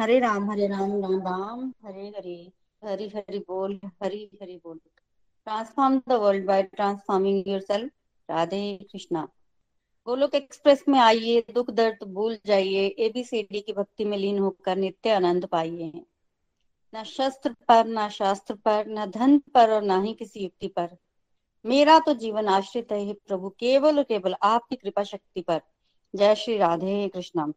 हरे राम हरे राम राम राम, हरे हरे, हरि हरि बोल, हरी हरि बोल। Transform the world by transforming yourself Radhe Krishna. Golok express में आइए, दुख दर्द भूल जाइए एबीसीडी की भक्ति में लीन होकर नित्य आनंद पाइए। न शस्त्र पर, न शास्त्र पर, न धन पर और न ही किसी युक्ति पर। मेरा तो जीवन आश्रित है प्रभु, केवल और केवल आपकी कृपा शक्ति पर। जय श्री राधे कृष्णा।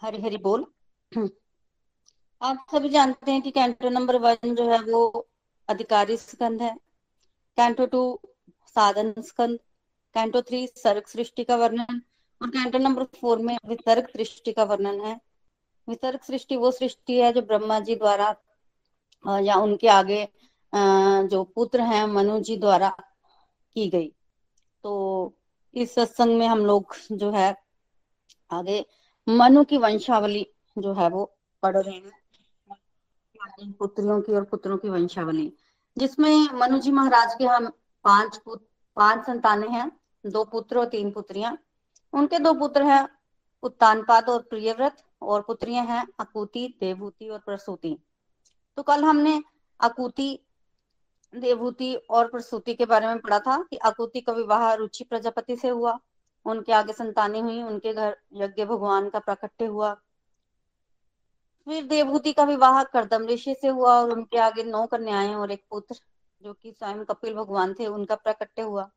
हरि हरि बोल। आप सभी जानते हैं कि कैंटो नंबर वन जो है वो अधिकारी स्कंद है। कैंटो टू साधन स्कंद, कैंटो थ्री सर्ग सृष्टि का वर्णन और कैंटो नंबर फोर में वितर्क सृष्टि का वर्णन है। वितर्क सृष्टि वो सृष्टि है जो ब्रह्मा जी द्वारा या उनके आगे जो पुत्र हैं, मनु जी द्वारा की गई। तो इस सत्संग में हम लोग जो है आगे मनु की वंशावली जो है वो पढ़ रहे हैं। पुत्रियों की और पुत्रों की वंशावली। जिसमें मनु जी महाराज के हम पाँच पाँच संतानें हैं। दो पुत्र और तीन पुत्रियाँ। उनके दो पुत्र हैं, उत्तानपाद और प्रियव्रत, और पुत्रियाँ हैं, अकुति देवभूति और प्रसूति। तो कल हमने अकुति देवभूति और प्रसूति के बारे में पढ़ा था कि अकुति का विवाह रुचि प्रजापति से हुआ। उनके आगे संतानें हुई, उनके घर यज्ञ भगवान का प्रकट्य हुआ। फिर देवभूति का विवाह करदम। ऋषि से हुआ और उनके आगे नौ कन्याएँ और एक पुत्र, जो कि स्वयं कपिल भगवान थे, उनका प्रकट्य हुआ।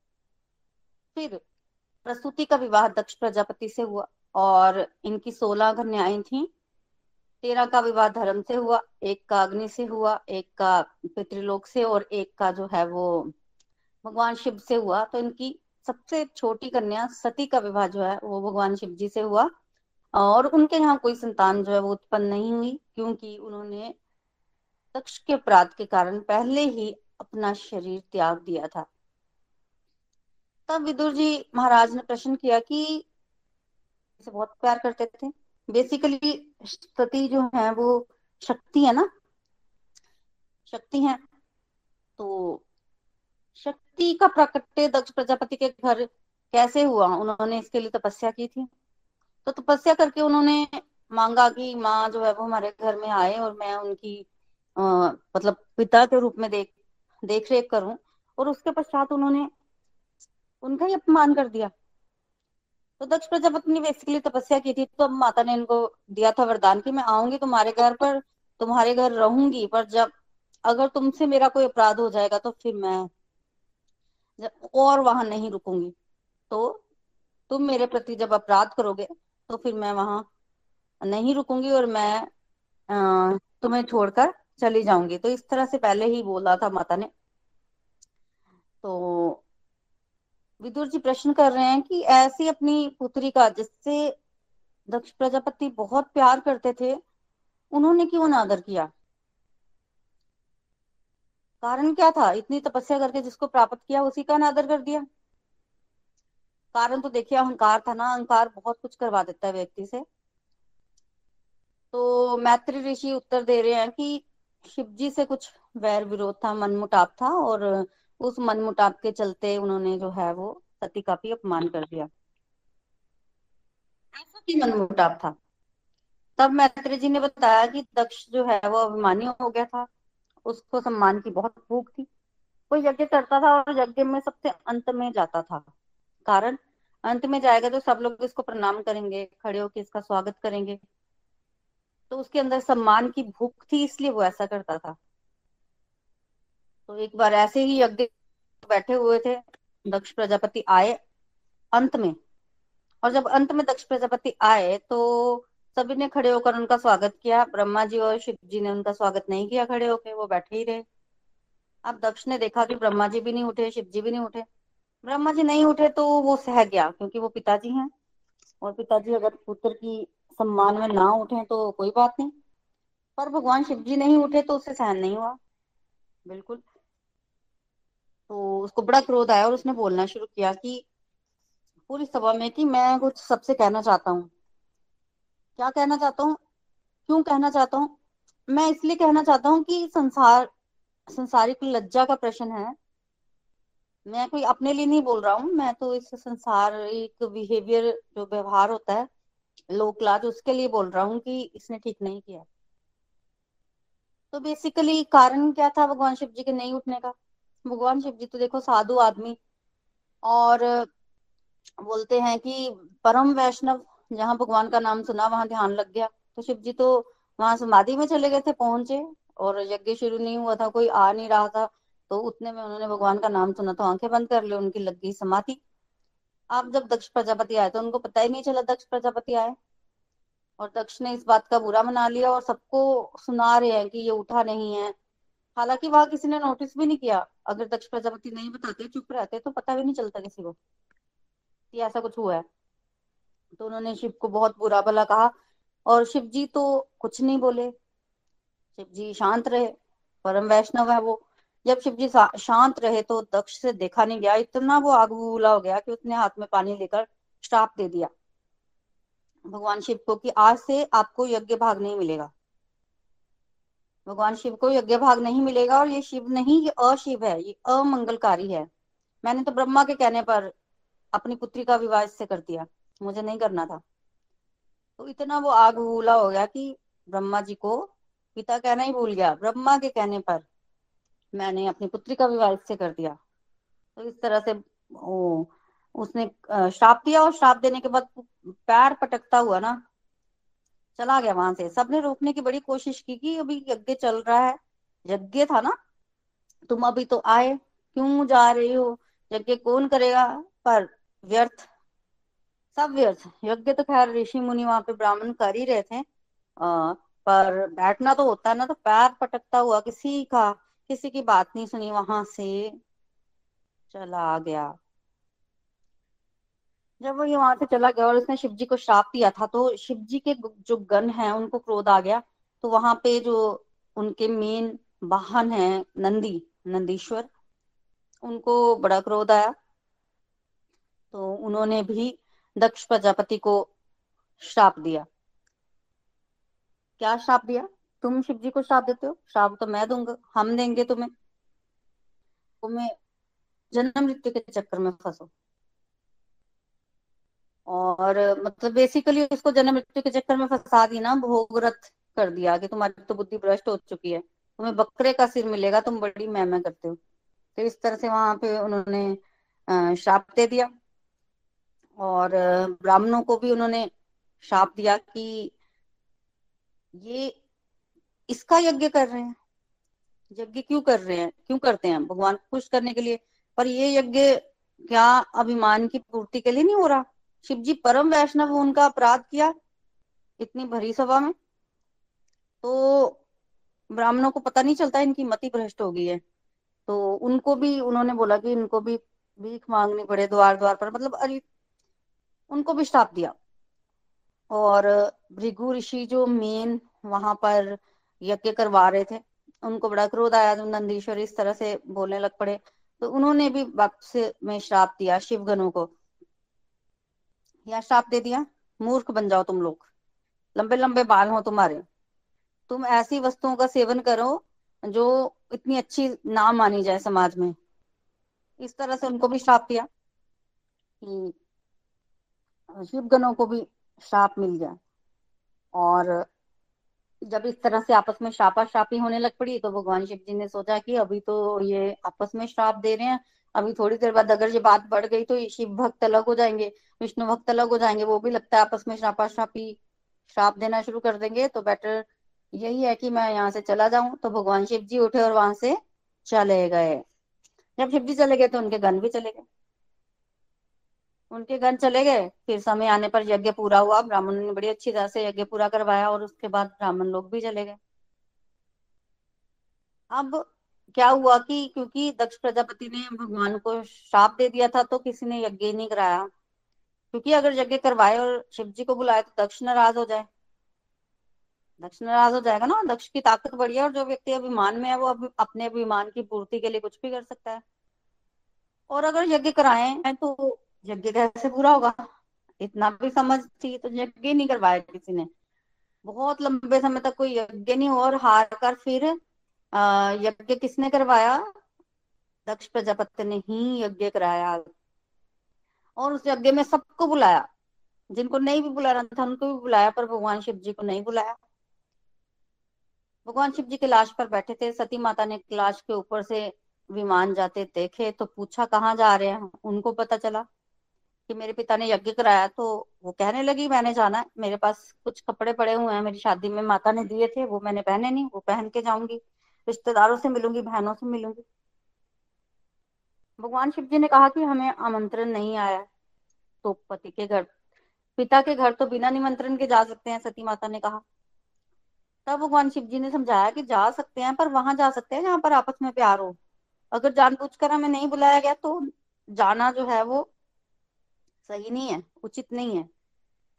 फिर प्रसूति का विवाह दक्ष प्रजापति से हुआ और इनकी सोलह कन्याएँ थी। तेरह का विवाह धर्म से हुआ, एक का अग्नि से हुआ, एक का पितृलोक से और एक का जो है वो भगवान शिव से हुआ। तो इनकी सबसे छोटी कन्या सती का विवाह जो है, वो भगवान शिव जी से हुआ। और उनके यहाँ कोई संतान जो है वो उत्पन्न नहीं हुई, क्योंकि उन्होंने दक्ष के अपराध के कारण पहले ही अपना शरीर त्याग दिया था। तब विदुर जी महाराज ने प्रश्न किया कि इसे बहुत प्यार करते थे। बेसिकली सती जो है वो शक्ति है ना? शक्ति है। तो शक्ति का प्रकट्य दक्ष प्रजापति के घर कैसे हुआ? उन्होंने इसके लिए तपस्या की थी। तो तपस्या करके उन्होंने मांगा कि माँ जो है वो हमारे घर में आए और मैं उनकी आ, मतलब पिता के रूप में देख देख रेख करूँ। और उसके पश्चात उन्होंने उनका ही अपमान कर दिया। तो दक्ष प्रजापति ने बेसिकली तपस्या की थी तो अब माता ने इनको दिया था वरदान कि मैं आऊँगी तुम्हारे घर पर तुम्हारे घर रहूँगी पर जब अगर तुमसे मेरा कोई अपराध हो जाएगा तो फिर मैं और वहाँ नहीं रुकूँगी। तो तुम मेरे प्रति जब अपराध करोगे तो फिर मैं वहाँ नहीं रुकूँगी और मैं तुम्हें छोड़कर चली जाऊँगी। तो इस तरह से पहले ही बोला था माता ने। तो विदुर जी प्रश्न कर रहे हैं कि ऐसी अपनी पुत्री का, जिससे दक्ष प्रजापति बहुत प्यार करते थे, उन्होंने क्यों अनादर किया? कारण क्या था? इतनी तपस्या करके जिसको प्राप्त किया, उसी का अनादर कर दिया। कारण तो देखिए, अहंकार था ना, अहंकार बहुत कुछ करवा देता है व्यक्ति से। तो मैत्री ऋषि उत्तर दे रहे हैं कि शिव जी से कुछ वैर विरोध था मन मुटाव था और उस मन मुटाव के चलते उन्होंने जो है वो सती का भी अपमान कर दिया। ऐसा मन मुटाव था। तब मैत्री जी ने बताया कि दक्ष जो है वो अभिमानी हो गया था। उसको सम्मान की बहुत भूख थी। वो यज्ञ करता था और यज्ञ में सबसे अंत में जाता था। कारण। अंत में जाएगा तो सब लोग इसको प्रणाम करेंगे, खड़े होकर इसका स्वागत करेंगे। तो उसके अंदर सम्मान की भूख थी, इसलिए वो ऐसा करता था। तो एक बार ऐसे ही यज्ञ बैठे हुए थे, दक्ष प्रजापति आए अंत में। और जब अंत में दक्ष प्रजापति आए तो सभी ने खड़े होकर उनका स्वागत किया। ब्रह्मा जी और शिव जी ने उनका स्वागत नहीं किया, खड़े होकर वो बैठे ही रहे। अब दक्ष ने देखा कि ब्रह्मा जी भी नहीं उठे, शिव जी भी नहीं उठे। ब्रह्मा जी नहीं उठे तो वो सह गया, क्योंकि वो पिताजी हैं। और पिताजी अगर पुत्र की सम्मान में ना उठे तो कोई बात नहीं। पर भगवान शिव जी नहीं उठे तो उसे सहन नहीं हुआ। बिल्कुल। तो उसको बड़ा क्रोध आया और उसने बोलना शुरू किया कि पूरी सभा में कि मैं कुछ सबसे कहना चाहता हूँ। क्या कहना चाहता हूँ? क्यों कहना चाहता हूँ? मैं इसलिए कहना चाहता हूँ कि संसार, संसारिक लज्जा का प्रश्न है मैं कोई अपने लिए नहीं बोल रहा हूँ। मैं तो इस संसार, एक बिहेवियर जो व्यवहार होता है लोक लाज उसके लिए बोल रहा हूँ कि इसने ठीक नहीं किया। तो बेसिकली कारण क्या था भगवान शिव जी के नहीं उठने का? भगवान शिव जी तो देखो, साधु आदमी। और बोलते हैं कि परम वैष्णव, जहाँ भगवान का नाम सुना, वहाँ ध्यान लग गया। तो शिव जी तो वहाँ समाधि में चले गए थे, पहुँचे। और यज्ञ शुरू नहीं हुआ था, कोई आ नहीं रहा था। तो उतने में उन्होंने भगवान का नाम सुना तो आँखें बंद कर ली, उनकी लग गई समाधि। आप जब दक्ष प्रजापति आए तो उनको पता ही नहीं चला दक्ष प्रजापति आए। और दक्ष ने इस बात का बुरा मना लिया और सबको सुना रहे हैं कि ये उठा नहीं है। हालाँकि वहाँ किसी ने नोटिस भी नहीं किया। अगर दक्ष प्रजापति नहीं बताते, चुप रहते तो पता भी नहीं चलता किसी को कि ऐसा कुछ हुआ है। तो उन्होंने शिव को बहुत बुरा भला कहा और शिव जी तो कुछ नहीं बोले। शिव जी शांत रहे, परम वैष्णव है वो। जब शिव जी शांत रहे तो दक्ष से देखा नहीं गया। इतना वो आग बूला हो गया कि उसने हाथ में पानी लेकर श्राप दे दिया। भगवान शिव को कि आज से आपको यज्ञ भाग नहीं मिलेगा। भगवान शिव को यज्ञ भाग नहीं मिलेगा और ये शिव नहीं, ये अशिव है, ये अमंगलकारी है। मैंने तो ब्रह्मा के कहने पर अपनी पुत्री का विवाह इससे कर दिया। मुझे नहीं करना था। तो इतना वो आग भूला हो गया कि ब्रह्मा जी को पिता कहना ही भूल गया। ब्रह्मा के कहने पर मैंने अपनी पुत्री का विवाह इससे कर दिया। तो इस तरह से ओ, उसने श्राप दिया और श्राप देने के बाद पैर पटकता हुआ ना चला गया वहाँ से। सबने रोकने की बड़ी कोशिश की कि अभी यज्ञ चल रहा है। यज्ञ था ना? तुम अभी तो आए। क्यों जा रही हो? यज्ञ कौन करेगा? पर व्यर्थ। सब व्यर्थ। यज्ञ तो खैर ऋषि मुनि वहाँ पे ब्राह्मण कर ही रहे थे। आ, पर बैठना तो होता है ना तो पैर पटकता हुआ किसी का किसी की बात नहीं सुनी, वहाँ से चला गया। जब वो ये वहाँ से चला गया और उसने शिव जी को श्राप दिया था तो शिव जी के जो गण हैं, उनको क्रोध आ गया। तो वहाँ पे जो उनके मेन वाहन है, नंदी, नंदीश्वर, उनको बड़ा क्रोध आया। तो उन्होंने भी दक्ष प्रजापति को श्राप दिया। क्या श्राप दिया? तुम शिव जी को श्राप देते हो? श्राप तो मैं दूँगा। हम देंगे तुम्हें। तुम्हें जन्म मृत्यु के चक्कर में फंसो। और मतलब बेसिकली उसको जन्म मृत्यु के चक्कर में फंसा दी ना भोगरत कर दिया। कि तुम्हारी तो बुद्धि भ्रष्ट हो चुकी है। तुम्हें बकरे का सिर मिलेगा, तुम बड़ी मैं मैं करते हो। तो इस तरह से वहाँ पे उन्होंने श्राप दे दिया। और ब्राह्मणों को भी उन्होंने श्राप दिया कि ये इसका यज्ञ कर रहे हैं। यज्ञ क्यों कर रहे हैं? क्यों करते हैं भगवान को खुश करने के लिए। पर ये यज्ञ क्या अभिमान की पूर्ति के लिए नहीं हो रहा? शिव जी परम वैष्णव उनका अपराध किया इतनी भरी सभा में। तो ब्राह्मणों को पता नहीं चलता इनकी मति भ्रष्ट हो गई है। तो उनको भी, उन्होंने बोला कि इनको भी भीख मांगनी पड़े द्वार द्वार पर। मतलब अरे, उनको भी श्राप दिया। और भृगु ऋषि जो मेन वहाँ पर यज्ञ करवा रहे थे। उनको बड़ा क्रोध आया तो नंदीश्वर इस तरह से बोलने लग पड़े। तो उन्होंने भी वक्त में श्राप दिया शिवगनों को। या श्राप दे दिया? मूर्ख बन जाओ तुम लोग। लंबे लंबे बाल हो तुम्हारे। तुम ऐसी वस्तुओं का सेवन करो जो इतनी अच्छी ना मानी जाए समाज में। इस तरह से उनको भी श्राप दिया कि शिवगणों को भी श्राप मिल जाए। और जब इस तरह से आपस में शापा शापी होने लग पड़ी तो भगवान शिव जी ने सोचा कि अभी तो ये आपस में श्राप दे रहे हैं। अभी थोड़ी देर बाद अगर ये बात बढ़ गई तो शिव भक्त अलग हो जाएँगे, विष्णु भक्त अलग हो जाएँगे, वो भी लगता है आपस में श्रापा श्रापी श्राप देना शुरू कर देंगे। तो बेटर यही है कि मैं यहाँ से चला जाऊँ। तो भगवान शिव जी उठे और वहाँ से चले गए। जब शिव जी चले गए तो उनके गन भी चले गए। उनके घर चले गए। फिर समय आने पर यज्ञ पूरा हुआ। ब्राह्मण ने बड़ी अच्छी तरह से यज्ञ पूरा करवाया और उसके बाद ब्राह्मण लोग भी चले गए। अब क्या हुआ कि क्योंकि दक्ष प्रजापति ने भगवान को श्राप दे दिया था तो किसी ने यज्ञ नहीं कराया। क्योंकि अगर यज्ञ करवाए और शिव जी को बुलाए तो दक्ष नाराज़ हो जाए। दक्ष नाराज़ हो जाएगा ना। दक्ष की ताकत बढ़ी है और जो व्यक्ति अभिमान में है, वो अपने अभिमान की पूर्ति के लिए कुछ भी कर सकता है। और अगर यज्ञ कराए तो यज्ञ कैसे पूरा होगा? इतना भी समझ थी तो यज्ञ नहीं करवाया किसी ने। बहुत लंबे समय तक कोई यज्ञ नहीं हुआ और हार कर फिर यज्ञ किसने करवाया? दक्ष प्रजापति ने ही यज्ञ कराया। और उस यज्ञ में सबको बुलाया। जिनको नहीं भी बुलाना था, उनको भी बुलाया, पर भगवान शिव जी को नहीं बुलाया। भगवान शिव जी के लाश पर बैठे थे, सती माता ने लाश के ऊपर से विमान जाते देखे तो पूछा कहाँ जा रहे हैं? उनको पता चला। कि मेरे पिता ने यज्ञ कराया तो वो कहने लगी, मैंने जाना है। मेरे पास कुछ कपड़े पड़े हुए हैं। मेरी शादी में माता ने दिए थे। वो मैंने पहने नहीं। वो पहन के जाऊँगी। रिश्तेदारों से मिलूँगी, बहनों से मिलूँगी। भगवान शिव जी ने कहा कि हमें आमंत्रण नहीं आया तो पति के घर, पिता के घर तो बिना निमंत्रण के जा सकते हैं, सती माता ने कहा। तब भगवान शिव जी ने समझाया कि जा सकते हैं, पर वहाँ जा सकते हैं जहाँ पर आपस में प्यार हो। अगर जानबूझकर हमें नहीं बुलाया गया तो जाना जो है वो सही नहीं है उचित नहीं है।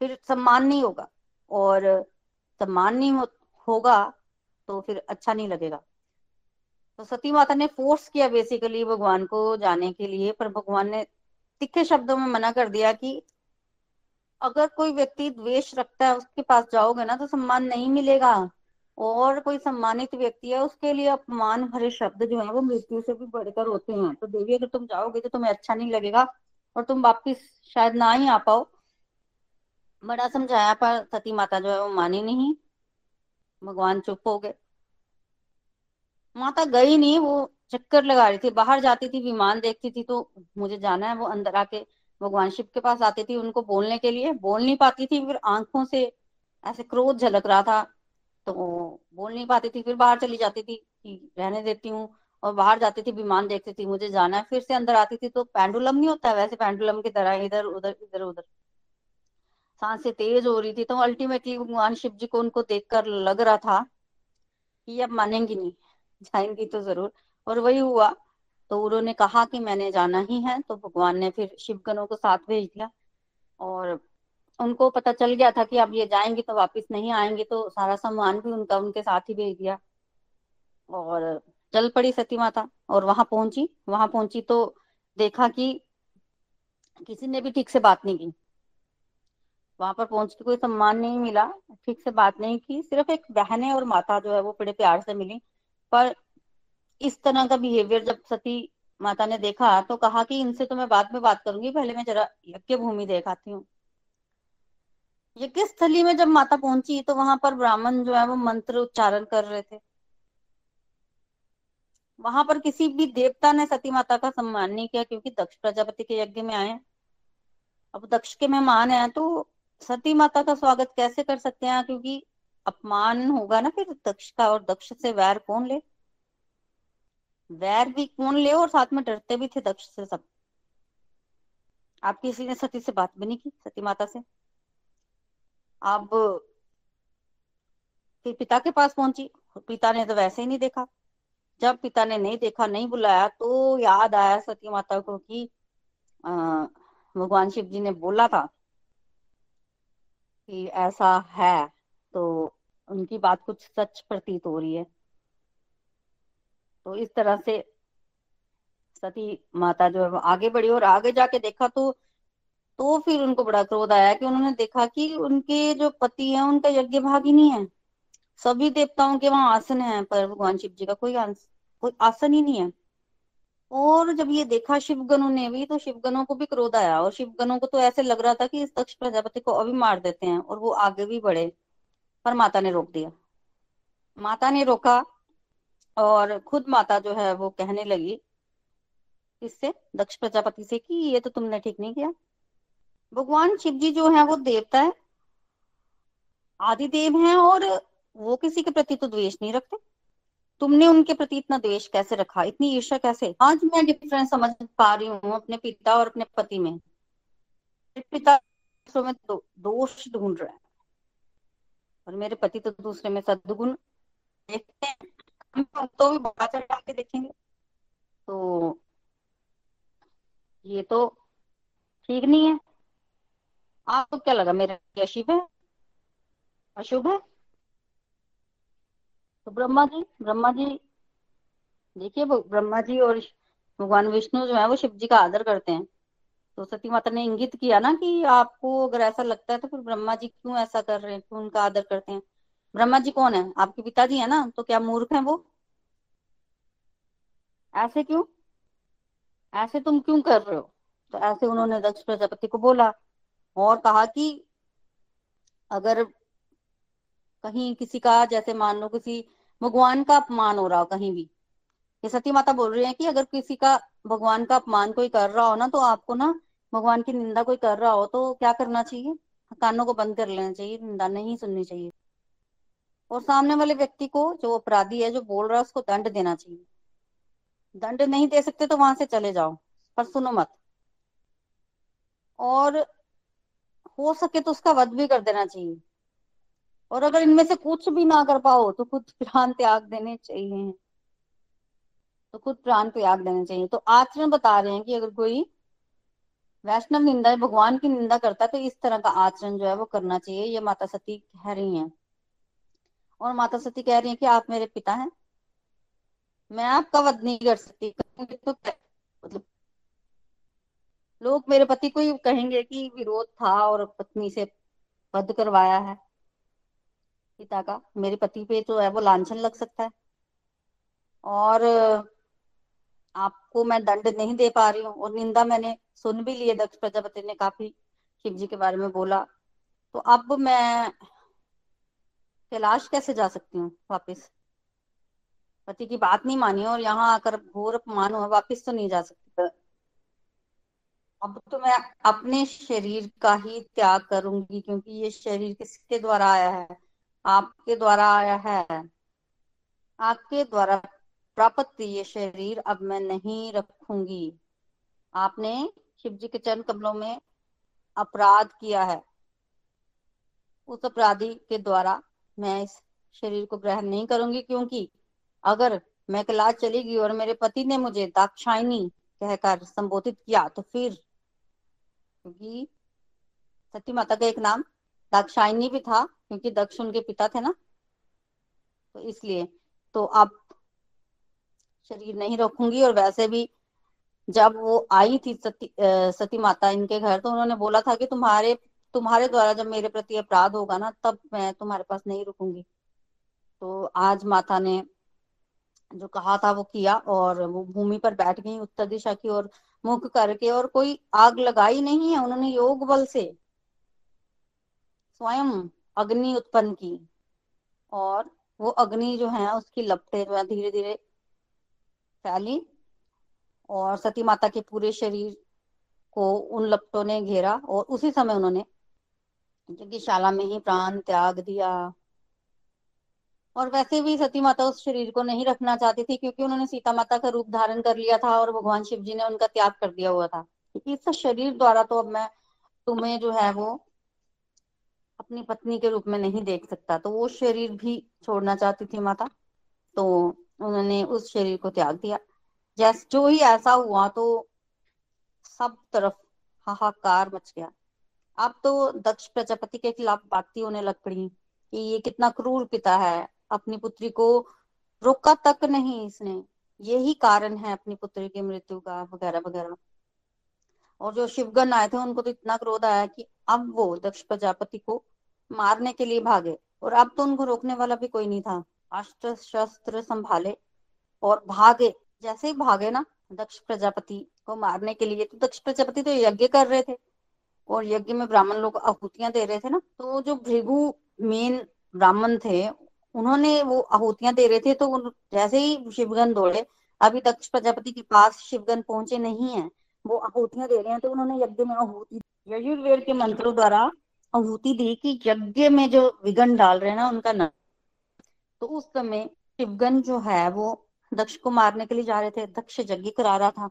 फिर सम्मान नहीं होगा और सम्मान नहीं हो, होगा तो फिर अच्छा नहीं लगेगा। तो सती माता ने फोर्स किया बेसिकली भगवान को जाने के लिए पर भगवान ने तिखे शब्दों में मना कर दिया कि अगर कोई व्यक्ति द्वेष रखता है उसके पास जाओगे ना तो सम्मान नहीं मिलेगा। और कोई सम्मानित व्यक्ति है उसके लिए अपमान भरे शब्द जो है वो मृत्यु से भी बढ़कर होते हैं। तो देवी अगर तुम जाओगे तो तुम्हें अच्छा नहीं लगेगा। और तुम वापिस शायद ना ही आ पाओ। बड़ा समझाया पर सती माता जो है वो मानी नहीं। भगवान चुप हो गए। माता गई नहीं, वो चक्कर लगा रही थी। बाहर जाती थी, विमान देखती थी तो मुझे जाना है। वो अंदर आके भगवान शिव के पास आती थी उनको बोलने के लिए। बोल नहीं पाती थी, फिर आँखों से ऐसे क्रोध झलक रहा था तो बोल नहीं पाती थी। फिर बाहर चली जाती थी कि रहने देती हूँ। और बाहर जाती थी, विमान देखती थी, मुझे जाना है। फिर से अंदर आती थी तो पेंडुलम नहीं होता है, वैसे पेंडुलम की तरह, इधर, उधर इधर, उधर। साँसें तेज हो रही थी तो अल्टीमेटली भगवान शिव जी को उनको देखकर लग रहा था कि अब मानेंगी नहीं, जाएँगी तो ज़रूर। और वही हुआ तो उन्होंने कहा कि मैंने जाना ही है तो भगवान ने फिर शिवगनों को साथ भेज दिया। और उनको पता चल गया था कि अब ये जाएँगे तो वापस नहीं आएँगे तो सारा सामान भी उनका, उनके साथ ही भेज दिया। और चल पड़ी सती माता और वहाँ पहुँची। वहाँ पहुँची तो देखा कि किसी ने भी ठीक से बात नहीं की। वहाँ पर पहुँच के कोई सम्मान नहीं मिला, ठीक से बात नहीं की। सिर्फ़ एक बहने और माता जो है वो बड़े प्यार से मिली। पर इस तरह का बिहेवियर जब सती माता ने देखा तो कहा कि इनसे तो मैं बाद में बात करूँगी, पहले मैं जरा यज्ञ भूमि देख आती हूँ। यज्ञ स्थली में जब माता पहुँची तो वहाँ पर ब्राह्मण जो है वो मंत्र उच्चारण कर रहे थे। वहाँ पर किसी भी देवता ने सती माता का सम्मान नहीं किया क्योंकि दक्ष प्रजापति के यज्ञ में आए। अब दक्ष के मेहमान हैं तो सती माता का स्वागत कैसे कर सकते हैं? क्योंकि अपमान होगा ना फिर दक्ष का, और दक्ष से वैर कौन ले? वैर भी कौन ले? और साथ में डरते भी थे दक्ष से सब। आप किसी ने सती से बात भी नहीं की, सती माता से? अब फिर पिता के पास पहुँची पिता ने तो वैसे ही नहीं देखा। जब पिता ने नहीं देखा, नहीं बुलाया तो याद आया सती माता को कि भगवान शिव जी ने बोला था कि ऐसा है तो उनकी बात कुछ सच प्रतीत हो रही है। तो इस तरह से सती माता जो है आगे बढ़ी और आगे जाके देखा तो तो फिर उनको बड़ा क्रोध आया कि उन्होंने देखा कि उनके जो पति हैं, उनका यज्ञ भाग ही। नहीं है सभी देवताओं के वहाँ आसन है, पर भगवान शिव जी का कोई कोई आसन ही नहीं है। और जब ये देखा शिवगणों ने भी तो शिवगणों को भी क्रोध आया और शिवगणों को तो ऐसे लग रहा था कि इस दक्ष प्रजापति को अभी मार देते हैं और वो आगे भी बढ़े, पर माता ने रोक दिया। माता ने रोका और खुद माता जो है वो कहने लगी इससे, दक्ष प्रजापति से कि ये तो तुमने ठीक नहीं किया। भगवान शिव जी जो है वो देवता है आदि देव हैं और वो किसी के प्रति तो द्वेष नहीं रखते। तुमने उनके प्रति इतना द्वेष कैसे रखा? इतनी ईर्ष्या कैसे? आज मैं डिफरेंस समझ पा रही हूँ अपने पिता और अपने पति में। पिता में दो, दोष ढूंढ रहे हैं। और मेरे पति तो दूसरे में सदगुण देखते हैं। हम तो भी बड़ा चढ़ा के देखेंगे। तो ये तो ठीक नहीं है। आपको क्या लगा? मेरा अशुभ है? अशुभ है? तो ब्रह्मा जी ब्रह्मा जी, देखिए ब्रह्मा जी और भगवान विष्णु जो है वो शिव जी का आदर करते हैं। तो सती माता ने इंगित किया ना कि आपको अगर ऐसा लगता है तो फिर ब्रह्मा जी क्यों ऐसा कर रहे हैं, क्यों उनका आदर करते हैं? ब्रह्मा जी कौन है? आपके पिताजी है ना? तो क्या मूर्ख है वो? ऐसे क्यों? ऐसे तुम क्यों कर रहे हो? तो ऐसे उन्होंने दक्ष प्रजापति को बोला और कहा कि अगर कहीं किसी का, जैसे मान लो किसी भगवान का अपमान हो रहा हो कहीं भी। ये सती माता बोल रही है कि अगर किसी का भगवान का अपमान कोई कर रहा हो ना तो आपको ना भगवान की निंदा कोई कर रहा हो तो क्या करना चाहिए? कानों को बंद कर लेना चाहिए, निंदा नहीं सुननी चाहिए। और सामने वाले व्यक्ति को जो अपराधी है, जो बोल रहा है, उसको दंड देना चाहिए। दंड नहीं दे सकते तो वहाँ से चले जाओ, पर सुनो मत। और हो सके तो उसका वध भी कर देना चाहिए। और अगर इनमें से कुछ भी ना कर पाओ तो खुद प्राण त्याग देने चाहिए। तो खुद प्राण त्याग देने चाहिए। तो आचरण बता रहे हैं कि अगर कोई वैष्णव निंदा भगवान की निंदा करता है तो इस तरह का आचरण जो है वो करना चाहिए। ये माता सती कह रही हैं। और माता सती कह रही है कि आप मेरे पिता हैं। मैं आपका वध नहीं कर सकती। तो मतलब लोग मेरे पति को ही कहेंगे कि विरोध था और पत्नी से वध करवाया है। पिता का, मेरे पति पे तो है, वो लांछन लग सकता है। और, आपको मैं दंड नहीं दे पा रही हूँ, और निंदा मैंने सुन भी लिए दक्ष प्रजापति ने काफ़ी शिव जी के बारे में बोला। तो अब मैं कैलाश कैसे जा सकती हूँ वापिस? पति की बात नहीं मानी, और यहाँ आकर घोर अपमान हुआ, वापिस तो नहीं जा सकती। अब तो मैं अपने शरीर का ही त्याग करूँगी, क्योंकि ये शरीर किसके द्वारा आया है? आपके द्वारा आया है। आपके द्वारा प्राप्त ये शरीर अब मैं नहीं रखूँगी। आपने शिव जी के चरण कमलों में अपराध किया है। उस अपराधी के द्वारा मैं इस शरीर को ग्रहण नहीं करूँगी क्योंकि अगर मैं क्लास चली गई और मेरे पति ने मुझे दाक्षायनी कहकर संबोधित किया तो फिर क्योंकि सती माता का एक नाम दाक्षायनी भी था, क्योंकि दक्ष उनके पिता थे ना। तो इसलिए तो अब शरीर नहीं रखूँगी और वैसे भी जब वो आई थी सती सती माता इनके घर तो उन्होंने बोला था कि तुम्हारे तुम्हारे द्वारा जब मेरे प्रति अपराध होगा ना, तब मैं तुम्हारे पास नहीं रुकूँगी। तो आज माता ने जो कहा था वो किया और वो भूमि पर बैठ गई उत्तर दिशा की ओर, मुख करके और कोई आग लगाई नहीं है, उन्होंने योग बल से स्वयं अग्नि उत्पन्न की और वो अग्नि जो है उसकी लपटे जो है धीरे धीरे फैली और सती माता के पूरे शरीर को उन लपटों ने घेरा और उसी समय उन्होंने शाला में ही प्राण त्याग दिया। और वैसे भी सती माता उस शरीर को नहीं रखना चाहती थी क्योंकि उन्होंने सीता माता का रूप धारण कर लिया था और भगवान शिव जी ने उनका त्याग कर दिया हुआ था। इस शरीर द्वारा तो अब मैं तुम्हें जो है वो अपनी पत्नी के रूप में नहीं देख सकता। तो वो शरीर भी छोड़ना चाहती थी माता तो उन्होंने उस शरीर को त्याग दिया। जैस, जो ही ऐसा हुआ तो सब तरफ़ हाहाकार मच गया। अब तो दक्ष प्रजापति के खिलाफ बातें होने लग पड़ी कि ये कितना क्रूर पिता है। अपनी पुत्री को रोका तक नहीं इसने। यही कारण है अपनी पुत्री की मृत्यु का, वगैरह वगैरह। और जो शिवगण आए थे, उनको तो इतना क्रोध आया कि अब वो दक्ष प्रजापति को मारने के लिए भागे। और अब तो उनको रोकने वाला भी कोई नहीं था। अस्त्र शस्त्र संभाले और भागे। जैसे ही भागे ना, दक्ष प्रजापति को मारने के लिए तो दक्ष प्रजापति तो यज्ञ कर रहे थे। और यज्ञ में ब्राह्मण लोग आहुतियाँ दे रहे थे ना तो जो भृगु मेन ब्राह्मण थे, उन्होंने वो आहुतियाँ दे रहे थे तो जैसे ही शिवगन दौड़े, अभी दक्ष प्रजापति के पास शिवगन पहुँचे नहीं है। वो आहुतियाँ दे रहे हैं तो उन्होंने यज्ञ में आहुति यजुर्वेद के मंत्रों द्वारा आहुति दी कि यज्ञ में जो विघन डाल रहे हैं ना, उनका न तो उस समय शिवगन जो है, वो दक्ष को मारने के लिए जा रहे थे। दक्ष यज्ञ करा रहा था।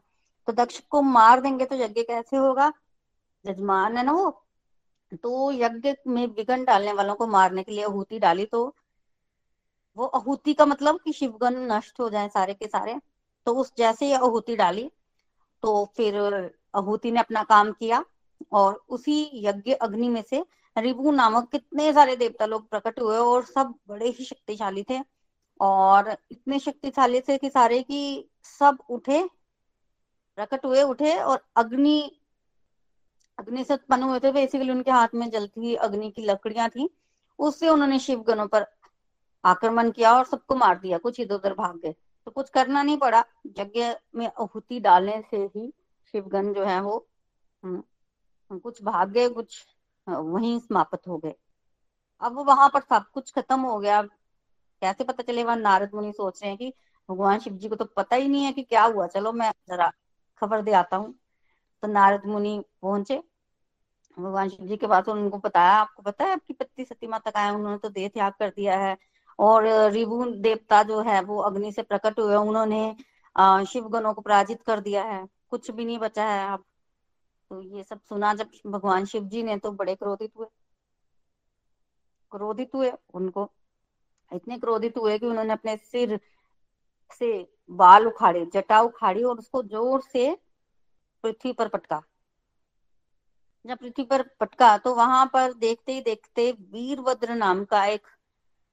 तो दक्ष को मार देंगे तो यज्ञ कैसे होगा? जजमान है ना वो। तो यज्ञ में विघन डालने वालों को मारने के लिए आहूति डाली तो वो आहूति का मतलब कि शिवगन नष्ट हो जाए सारे के सारे। तो उस जैसे ही आहूति डाली तो फिर आहूति ने अपना काम किया। और उसी यज्ञ अग्नि में से रिभु नामक कितने सारे देवता लोग प्रकट हुए और सब बड़े ही शक्तिशाली थे। और इतने शक्तिशाली थे कि सारे की सब उठे प्रकट हुए उठे और अग्नि अग्नि से उत्पन्न हुए थे। बेसिकली उनके हाथ में जलती हुई अग्नि की लकड़ियाँ थी। उससे उन्होंने शिवगनों पर आक्रमण किया और सबको मार दिया कुछ इधर उधर भाग गए। तो कुछ करना नहीं पड़ा। यज्ञ में आहुति डालने से ही शिवगन जो है वो हम्म, कुछ भाग गए, कुछ वहीं समाप्त हो गए। अब वहाँ पर सब कुछ खत्म हो गया। कैसे पता चले, वहाँ नारद मुनि सोच रहे हैं कि भगवान शिव जी को तो पता ही नहीं है कि क्या हुआ। चलो मैं जरा खबर दे आता हूँ। तो नारद मुनि पहुँचे। भगवान शिव जी के पास उनको बताया। आपको पता है, आपकी पत्नी सती माता का उन्होंने तो देह त्याग कर दिया है। और रिभु देवता जो है, वो अग्नि से प्रकट हुए उन्होंने शिव गणों को पराजित कर दिया है। कुछ भी नहीं बचा है। आप तो ये सब सुना जब भगवान शिव जी ने तो बड़े क्रोधित हुए। क्रोधित हुए उनको। इतने क्रोधित हुए कि उन्होंने अपने सिर से बाल उखाड़े, जटा उखाड़ी और उसको ज़ोर से पृथ्वी पर पटका। जब पृथ्वी पर पटका तो वहाँ पर देखते ही देखते वीरभद्र नाम का एक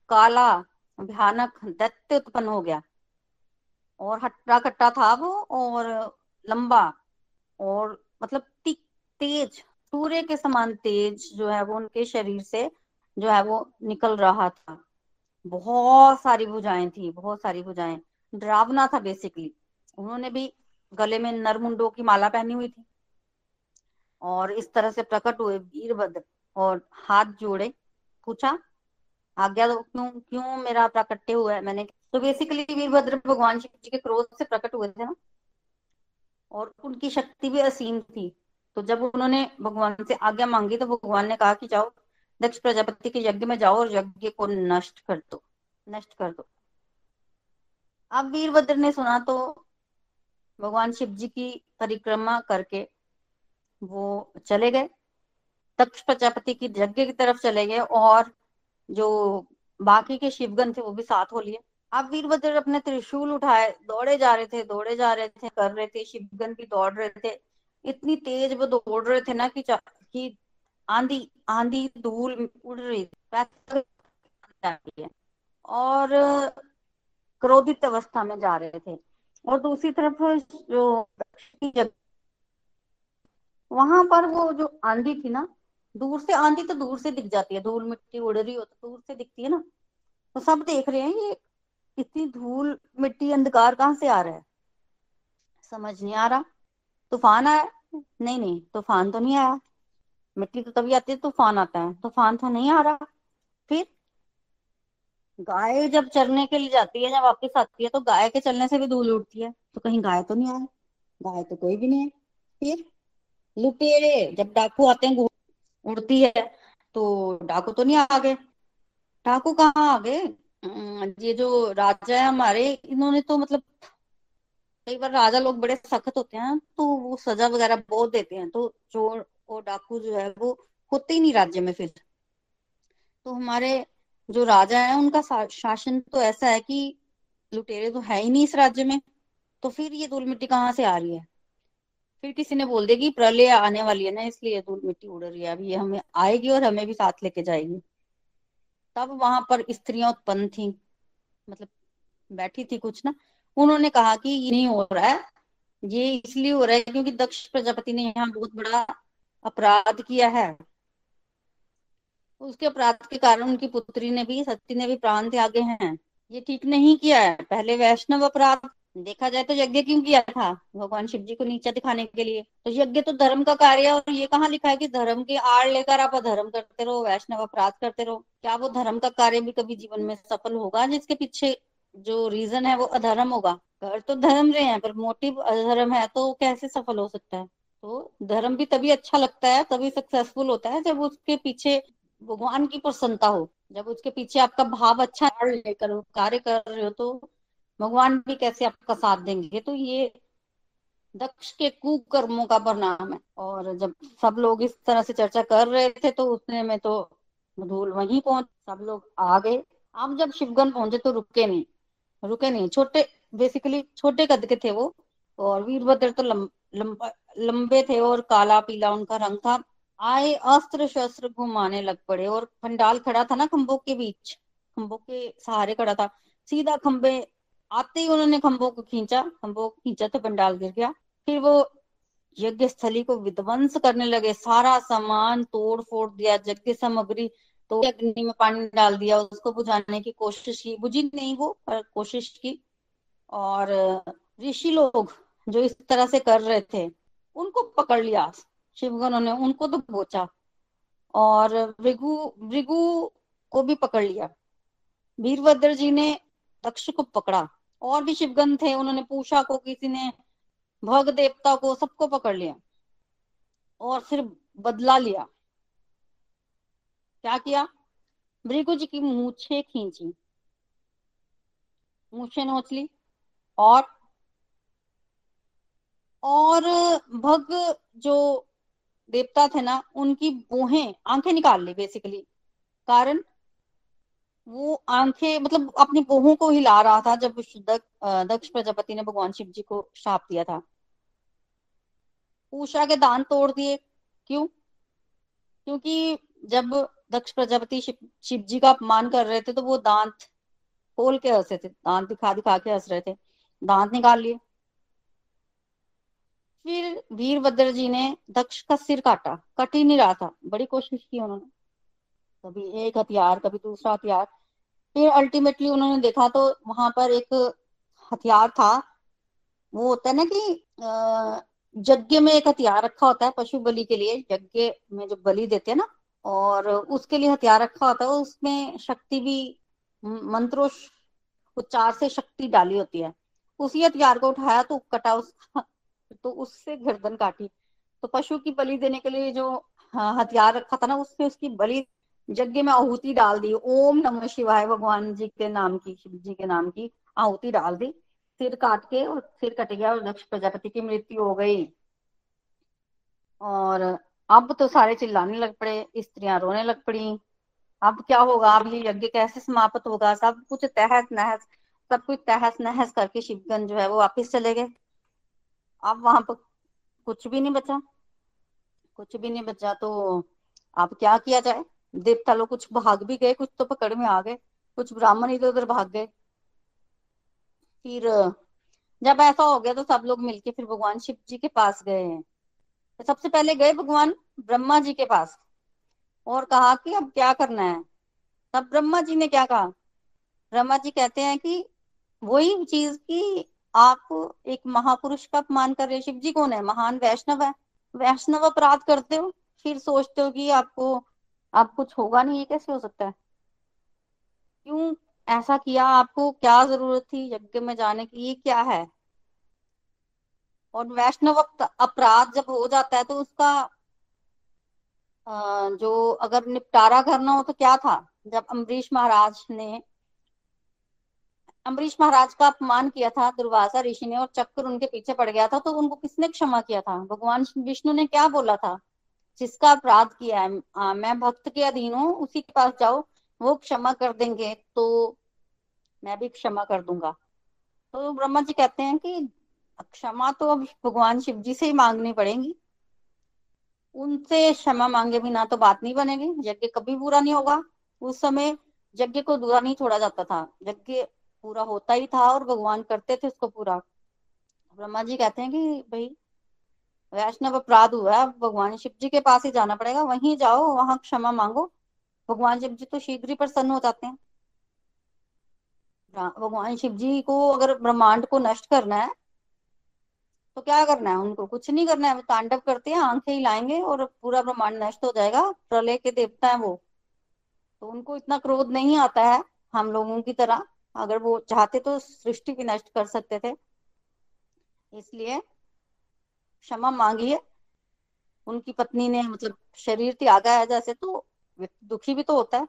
काला, भयानक दैत्य उत्पन्न हो गया। और हट्टा कट्टा था वो और लंबा और मतलब तेज, सूर्य के समान तेज जो है वो उनके शरीर से जो है वो निकल रहा था। बहुत सारी भुजाएँ थी, बहुत सारी भुजाएँ। डरावना था बेसिकली उन्होंने भी गले में नरमुंडों की माला पहनी हुई थी। और इस तरह से प्रकट हुए वीरभद्र और हाथ जोड़े, पूछा, आज्ञा तो क्यों क्यों मेरा प्राकट्य हुआ है? मैंने तो बेसिकली वीरभद्र भगवान शिव जी के क्रोध से प्रकट हुए थे ना। और उनकी शक्ति भी असीम थी। तो जब उन्होंने भगवान से आज्ञा मांगी तो भगवान ने कहा कि जाओ, दक्ष प्रजापति के यज्ञ में जाओ और यज्ञ को नष्ट कर दो, नष्ट कर दो। अब वीरभद्र ने सुना तो भगवान शिव जी की परिक्रमा करके वो चले गए। दक्ष प्रजापति की यज्ञ की तरफ़ चले गए और जो बाकी के शिवगन थे, वो भी साथ हो लिए। अब वीरभद्र अपने त्रिशूल उठाए, दौड़े जा रहे थे, दौड़े जा रहे थे, कर रहे थे, शिवगन भी दौड़ रहे थे। इतनी तेज वो दौड़ रहे थे ना कि कि आंधी आंधी धूल उड़ रही थी और क्रोधित अवस्था में जा रहे थे। और दूसरी तरफ़ जो वहाँ पर वो जो आंधी थी ना, दूर से, आंधी तो दूर से दिख जाती है, धूल मिट्टी उड़ रही हो तो दूर से दिखती है ना। तो सब देख रहे हैं ये इतनी धूल मिट्टी अंधकार कहाँ से आ रहा है? समझ नहीं आ रहा। तूफ़ान आया? नहीं नहीं, तूफ़ान तो नहीं आया। मिट्टी तो तभी आती है, तूफ़ान आता है। तूफ़ान तो नहीं आ रहा। फिर? गाय जब चरने के लिए जाती है, जब वापिस आती है तो गाय के चलने से भी धूल उड़ती है। तो कहीं गाय तो नहीं आया। गाय तो कोई भी नहीं है। फिर? लुटेरे, जब डाकू आते हैं उड़ती है तो डाकू तो नहीं आ गए डाकू कहाँ आ गए ये जो राजा है हमारे, इन्होंने तो मतलब कई बार राजा लोग बड़े सख्त होते हैं तो वो सजा वगैरह बहुत देते हैं तो चोर और डाकू जो है वो होते ही नहीं राज्य में फिर। तो हमारे जो राजा है, उनका शासन तो ऐसा है कि लुटेरे तो है ही नहीं इस राज्य में तो फिर ये धूल मिट्टी कहाँ से आ रही है? फिर किसी ने बोल दिया कि प्रलय आने वाली है ना, इसलिए धूल मिट्टी उड़ रही है अभी ये हमें आएगी और हमें भी साथ लेके जाएगी। तब वहाँ पर स्त्रियाँ उत्पन्न थी। मतलब बैठी थी कुछ ना। उन्होंने कहा कि ये नहीं हो रहा है। ये इसलिए हो रहा है क्योंकि दक्ष प्रजापति ने यहाँ बहुत बड़ा अपराध किया है। उसके अपराध के कारण उनकी पुत्री ने भी, सती ने भी प्राण त्यागे हैं। ये ठीक नहीं किया है। पहले वैष्णव अपराध देखा जाए तो यज्ञ क्यों किया था? भगवान शिव जी को नीचा दिखाने के लिए। तो यज्ञ तो धर्म का कार्य है और ये कहाँ लिखा है कि धर्म की आड़ लेकर आप अधर्म करते रहो, वैष्णव अपराध करते रहो। क्या वो धर्म का कार्य भी कभी जीवन में सफल होगा? जिसके पीछे जो रीजन है वो अधर्म होगा। कर तो धर्म रहे हैं, पर मोटिव अधर्म है तो कैसे सफल हो सकता है? तो धर्म भी तभी अच्छा लगता है, तभी सक्सेसफुल होता है जब उसके पीछे भगवान की प्रसन्नता हो। जब उसके पीछे आपका भाव अच्छा लेकर कार्य कर रहे हो तो भगवान भी कैसे आपका साथ देंगे? तो ये दक्ष के कुकर्मों का परिणाम है। और जब सब लोग इस तरह से चर्चा कर रहे थे तो उतने में तो धूल वहीं पहुँच सब लोग आ गए। अब जब शिवगन पहुँचे तो रुके नहीं रुके नहीं। छोटे बेसिकली छोटे कद के थे वो और वीरभद्र तो लम, लम, लंबे थे और काला पीला उनका रंग था। आए अस्त्र शस्त्र घुमाने लग पड़े और पंडाल खड़ा था ना खंभों के बीच। खंभों के सहारे खड़ा था। सीधा खंबे आते ही उन्होंने खंभों को खींचा, खंभों को खींचा तो पंडाल गिर गया। फिर वो यज्ञ स्थली को विध्वंस करने लगे। सारा सामान तोड़ फोड़ दिया, यज्ञ सामग्री तो अग्नि में पानी डाल दिया। उसको बुझाने की कोशिश की। बुझी नहीं वो, पर कोशिश की। और ऋषि लोग जो इस तरह से कर रहे थे, उनको पकड़ लिया। शिवगणों ने उनको तो बोचा और भृगु भृगु को भी पकड़ लिया। वीरभद्र जी ने दक्ष को पकड़ा। और भी शिवगन थे, उन्होंने पूछा को, किसी ने भग देवता को, सबको पकड़ लिया और फिर बदला लिया। क्या किया? भृगु जी की मूछे खींची। मूछे नोच ली और और भग जो देवता थे ना, उनकी बोहें आँखें निकाल ली बेसिकली कारण वो आँखें मतलब अपनी बोहों को हिला रहा था जब दक, दक्ष प्रजापति ने भगवान शिव जी को श्राप दिया था। पूषा के दान तोड़ दिए। क्यों? क्योंकि जब दक्ष प्रजापति शिव, शिव जी का अपमान कर रहे थे तो वो दांत खोल के हंसे थे। दांत दिखा दिखा के हंस रहे थे। दांत निकाल लिए। फिर वीरभद्र जी ने दक्ष का सिर काटा। कट ही नहीं रहा था। बड़ी कोशिश की उन्होंने। कभी एक हथियार कभी दूसरा हथियार। फिर अल्टीमेटली उन्होंने देखा तो वहाँ पर एक हथियार था। वो होता है ना कि यज्ञ में एक हथियार रखा होता है पशु बलि के लिए यज्ञ में जो बलि देते हैं ना और उसके लिए हथियार रखा होता है उसमें शक्ति भी मंत्रो उच्चार से शक्ति डाली होती है। उसी हथियार को उठाया तो कटा उसका तो उससे गर्दन काटी। तो पशु की बलि देने के लिए जो हाँ, हथियार रखा था ना उसमें उसकी बलि यज्ञ में आहुति डाल दी, ओम नमः शिवाय भगवान जी के नाम की, शिव जी के नाम की आहुति डाल दी, सिर काट के और सिर कट गया और दक्ष प्रजापति की मृत्यु हो गई। और अब तो सारे चिल्लाने लग पड़े, स्त्रियाँ रोने लग पड़ी। अब क्या होगा? अब ये यज्ञ कैसे समाप्त होगा? सब कुछ तहस नहस, सब कुछ तहस नहस करके शिवगंज जो है वो वापिस चले गए। अब वहाँ पर कुछ भी नहीं बचा। कुछ भी नहीं बचा तो अब क्या किया जाए? देवता लोग कुछ भाग भी गए, कुछ तो पकड़ में आ गए, कुछ ब्राह्मण इधर उधर भाग गए। फिर, जब ऐसा हो गया तो सब लोग मिलके फिर भगवान शिव जी के पास गए हैं। तो सबसे पहले गए भगवान ब्रह्मा जी के पास और कहा कि अब क्या करना है? तब ब्रह्मा जी ने क्या कहा? ब्रह्मा जी कहते हैं कि वही चीज़ की आप एक महापुरुष का अपमान कर रहे शिव जी कौन है? महान वैष्णव है। वैष्णव अपराध करते हो, फिर सोचते हो कि आपको आप कुछ होगा नहीं, ये कैसे हो सकता है? क्यों ऐसा किया? आपको क्या ज़रूरत थी यज्ञ में जाने की ये क्या है? और वैष्णव अपराध जब हो जाता है तो उसका जो अगर निपटारा करना हो तो क्या था? जब अम्बरीश महाराज ने, अम्बरीश महाराज का अपमान किया था दुर्वासा ऋषि ने और चक्कर उनके पीछे पड़ गया था तो उनको किसने क्षमा किया था? भगवान विष्णु ने क्या बोला था? जिसका अपराध किया है आ, मैं भक्त के अधीन हूँ उसी के पास जाओ वो क्षमा कर देंगे तो मैं भी क्षमा कर दूँगा। तो ब्रह्मा जी कहते हैं कि क्षमा तो अब भगवान शिव जी से ही मांगनी पड़ेगी। उनसे क्षमा मांगे बिना तो बात नहीं बनेगी यज्ञ कभी पूरा नहीं होगा। उस समय यज्ञ को दूरा नहीं छोड़ा जाता था यज्ञ पूरा होता ही था और भगवान करते थे उसको पूरा। ब्रह्मा जी कहते हैं कि भाई वैष्णव अपराध हुआ है भगवान शिव जी के पास ही जाना पड़ेगा, वहीं जाओ, वहाँ क्षमा मांगो। भगवान शिव जी तो शीघ्र ही प्रसन्न हो जाते हैं। भगवान शिव जी को अगर ब्रह्मांड को नष्ट करना है तो क्या करना है उनको? कुछ नहीं करना है, वो तांडव करते हैं, आँखें हिलाएँगे और पूरा ब्रह्मांड नष्ट हो जाएगा। प्रलय के देवता है वो। तो उनको इतना क्रोध नहीं आता है हम लोगों की तरह। अगर वो चाहते तो सृष्टि भी नष्ट कर सकते थे। इसलिए क्षमा मांगी है। उनकी पत्नी ने मतलब शरीर त्यागा है जैसे तो दुखी भी तो होता है।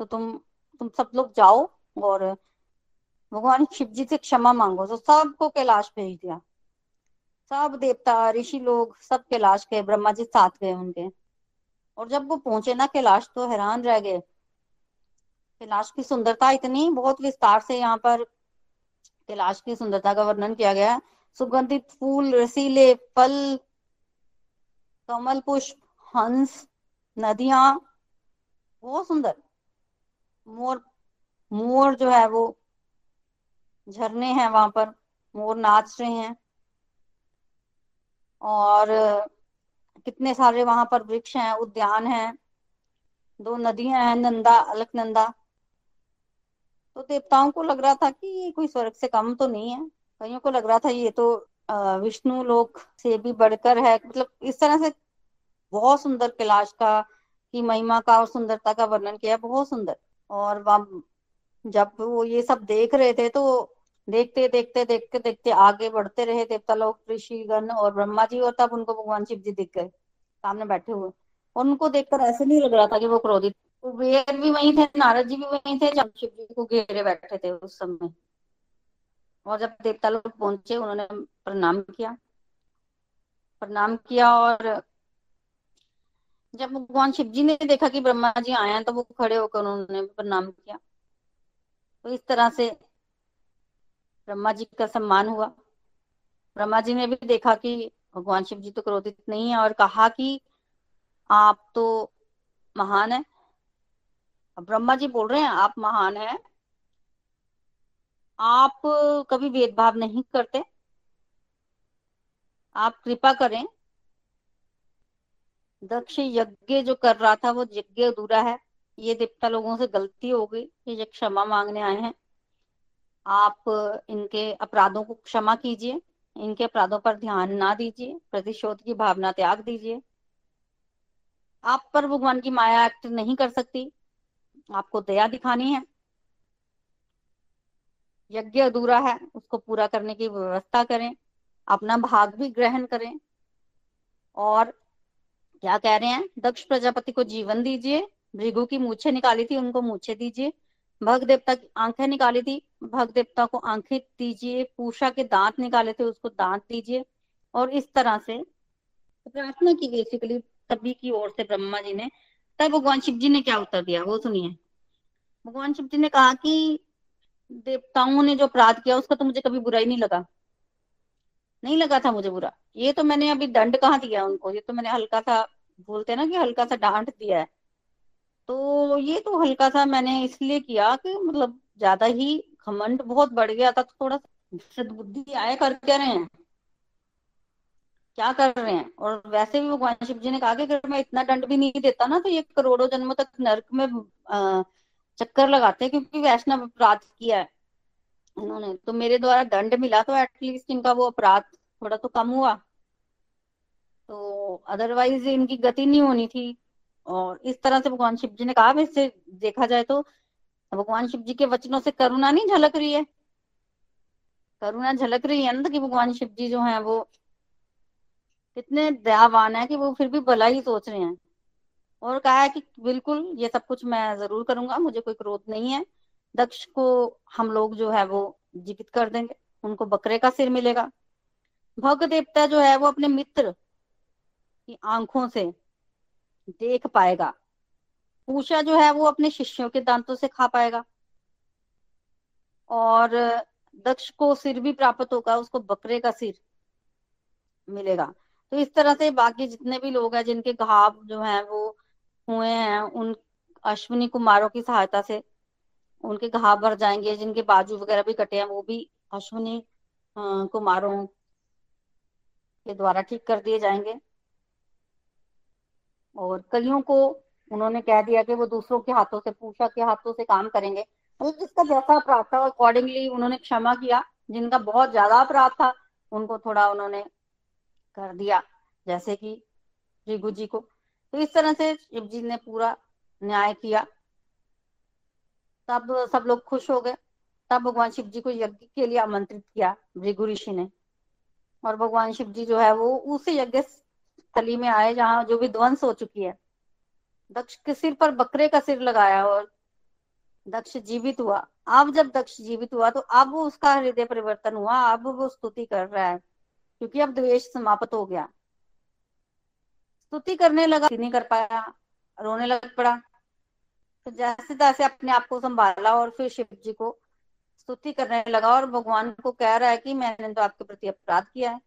तो तुम तुम सब लोग जाओ और भगवान शिव जी से क्षमा मांगो। तो सबको कैलाश भेज दिया। सब देवता, ऋषि लोग सब कैलाश गए, ब्रह्मा जी साथ गए उनके। और जब वो पहुँचे ना कैलाश तो हैरान रह गए। कैलाश की सुंदरता इतनी, बहुत विस्तार से यहाँ पर कैलाश की सुंदरता का वर्णन किया गया है। सुगंधित फूल, रसीले, फल, कमल पुष्प, हंस, नदियाँ, बहुत सुंदर। मोर मोर जो है वो झरने हैं वहाँ पर, मोर नाच रहे हैं। और कितने सारे वहाँ पर वृक्ष हैं, उद्यान हैं, दो नदियाँ हैं, नंदा, अलकनंदा। तो देवताओं को लग रहा था कि ये कोई स्वर्ग से कम तो नहीं है। कईयों को लग रहा था ये तो विष्णु लोक से भी बढ़कर है। मतलब इस तरह से बहुत सुंदर कैलाश का की महिमा का और सुंदरता का वर्णन किया, बहुत सुंदर। और जब वो ये सब देख रहे थे तो देखते देखते देखते देखते आगे बढ़ते रहे देवता लोग ऋषिगण और ब्रह्मा जी और तब उनको भगवान शिव जी दिख गए, सामने बैठे हुए। और उनको देखकर ऐसे नहीं लग रहा था कि वो क्रोधित कुबेर भी वही थे, नारद जी भी वही थे जब शिव जी को घेरे बैठे थे उस समय। और जब देवता लोग पहुँचे, उन्होंने प्रणाम किया। प्रणाम किया और जब भगवान शिव जी ने देखा कि ब्रह्मा जी आए हैं तो वो खड़े होकर उन्होंने प्रणाम किया। तो इस तरह से ब्रह्मा जी का सम्मान हुआ। ब्रह्मा जी ने भी देखा कि भगवान शिव जी तो क्रोधित नहीं है और कहा कि आप तो महान है। ब्रह्मा जी बोल रहे हैं, आप महान है। आप कभी भेदभाव नहीं करते। आप कृपा करें। दक्ष यज्ञ जो कर रहा था, वो यज्ञ अधूरा है। ये देवता लोगों से गलती हो गई। ये क्षमा मांगने आए हैं। आप इनके अपराधों को क्षमा कीजिए। इनके अपराधों पर ध्यान ना दीजिए। प्रतिशोध की भावना त्याग दीजिए। आप पर भगवान की माया एक्ट नहीं कर सकती। आपको दया दिखानी है। यज्ञ अधूरा है, उसको पूरा करने की व्यवस्था करें, अपना भाग भी ग्रहण करें। और क्या कह रहे हैं, दक्ष प्रजापति को जीवन दीजिए, भृगु की मूछे निकाली थी, उनको मूछे दीजिए, भग देवता की आँखें निकाली थी, भग देवता को आँखें दीजिए, पूषा के दांत निकाले थे, उसको दांत दीजिए। और इस तरह से प्रार्थना की बेसिकली सभी की ओर से ब्रह्मा जी ने। तब भगवान शिव जी ने क्या उत्तर दिया, वो सुनिए। भगवान शिव जी ने कहा कि देवताओं ने जो अपराध किया, उसका तो मुझे कभी बुरा ही नहीं लगा। नहीं लगा था मुझे बुरा। ये तो मैंने अभी दंड कहाँ दिया उनको? ये तो मैंने हल्का सा, बोलते ना कि हल्का सा डांट दिया है। तो ये तो हल्का सा मैंने इसलिए किया कि मतलब ज़्यादा ही घमंड बहुत बढ़ गया था तो थोड़ा सदबुद्धि आया, कर क्या रहे हैं? क्या कर रहे हैं? और वैसे भी भगवान शिव जी ने कहा कि अगर मैं इतना दंड भी नहीं देता ना तो ये करोड़ों जन्मों तक नरक में चक्कर लगाते हैं क्योंकि वैष्णव अपराध किया है। उन्होंने तो मेरे द्वारा दंड मिला तो एटलीस्ट इनका वो अपराध थोड़ा तो कम हुआ। तो अदरवाइज़ इनकी गति नहीं होनी थी। और इस तरह से भगवान शिव जी ने कहा इससे देखा जाए तो भगवान शिव जी के वचनों से करुणा नहीं झलक रही है। करुणा झलक रही है ना कि भगवान शिव जी जो है वो कितने दयावान है कि वो फिर भी भला ही सोच रहे हैं। और कहा है कि बिल्कुल, ये सब कुछ मैं ज़रूर करूँगा, मुझे कोई क्रोध नहीं है। दक्ष को हम लोग जो है वो जीवित कर देंगे, उनको बकरे का सिर मिलेगा। भग देवता जो है वो अपने मित्र की आँखों से देख पाएगा। पूषा जो है वो अपने शिष्यों के दांतों से खा पाएगा। और दक्ष को सिर भी प्राप्त होगा, उसको बकरे का सिर मिलेगा। तो इस तरह से बाकी जितने भी लोग हैं, जिनके घाव जो हैं वो हुए हैं, उन अश्विनी कुमारों की सहायता से उनके घाव भर जाएँगे, जिनके बाजू वगैरह भी कटे हैं, वो भी अश्विनी कुमारों के द्वारा ठीक कर दिए जाएँगे। और कलियों को उन्होंने कह दिया कि वो दूसरों के हाथों से, पूषा के हाथों से काम करेंगे। मतलब जिसका जैसा अपराध था अकॉर्डिंगली उन्होंने क्षमा किया, जिनका बहुत ज़्यादा अपराध था, उनको थोड़ा उन्होंने कर दिया। जैसे कि रिगु जी को तो इस तरह से शिव जी ने पूरा न्याय किया। तब सब लोग खुश हो गए। तब भगवान शिव जी को यज्ञ के लिए आमंत्रित किया भृगु ऋषि ने। और भगवान शिव जी जो है वो उस यज्ञ स्थली में आए जहाँ जो भी ध्वंस हो चुकी है। दक्ष के सिर पर बकरे का सिर लगाया और दक्ष जीवित हुआ। अब जब दक्ष जीवित हुआ तो अब उसका हृदय परिवर्तन हुआ। अब वो स्तुति कर रहा है। क्योंकि अब द्वेष समाप्त हो गया। स्तुति करने लगा नहीं कर पाया, रोने लग पड़ा। तो जैसे तैसे अपने आप को संभाला और फिर शिव जी को स्तुति करने लगा और भगवान को कह रहा है कि मैंने तो आपके प्रति अपराध किया है।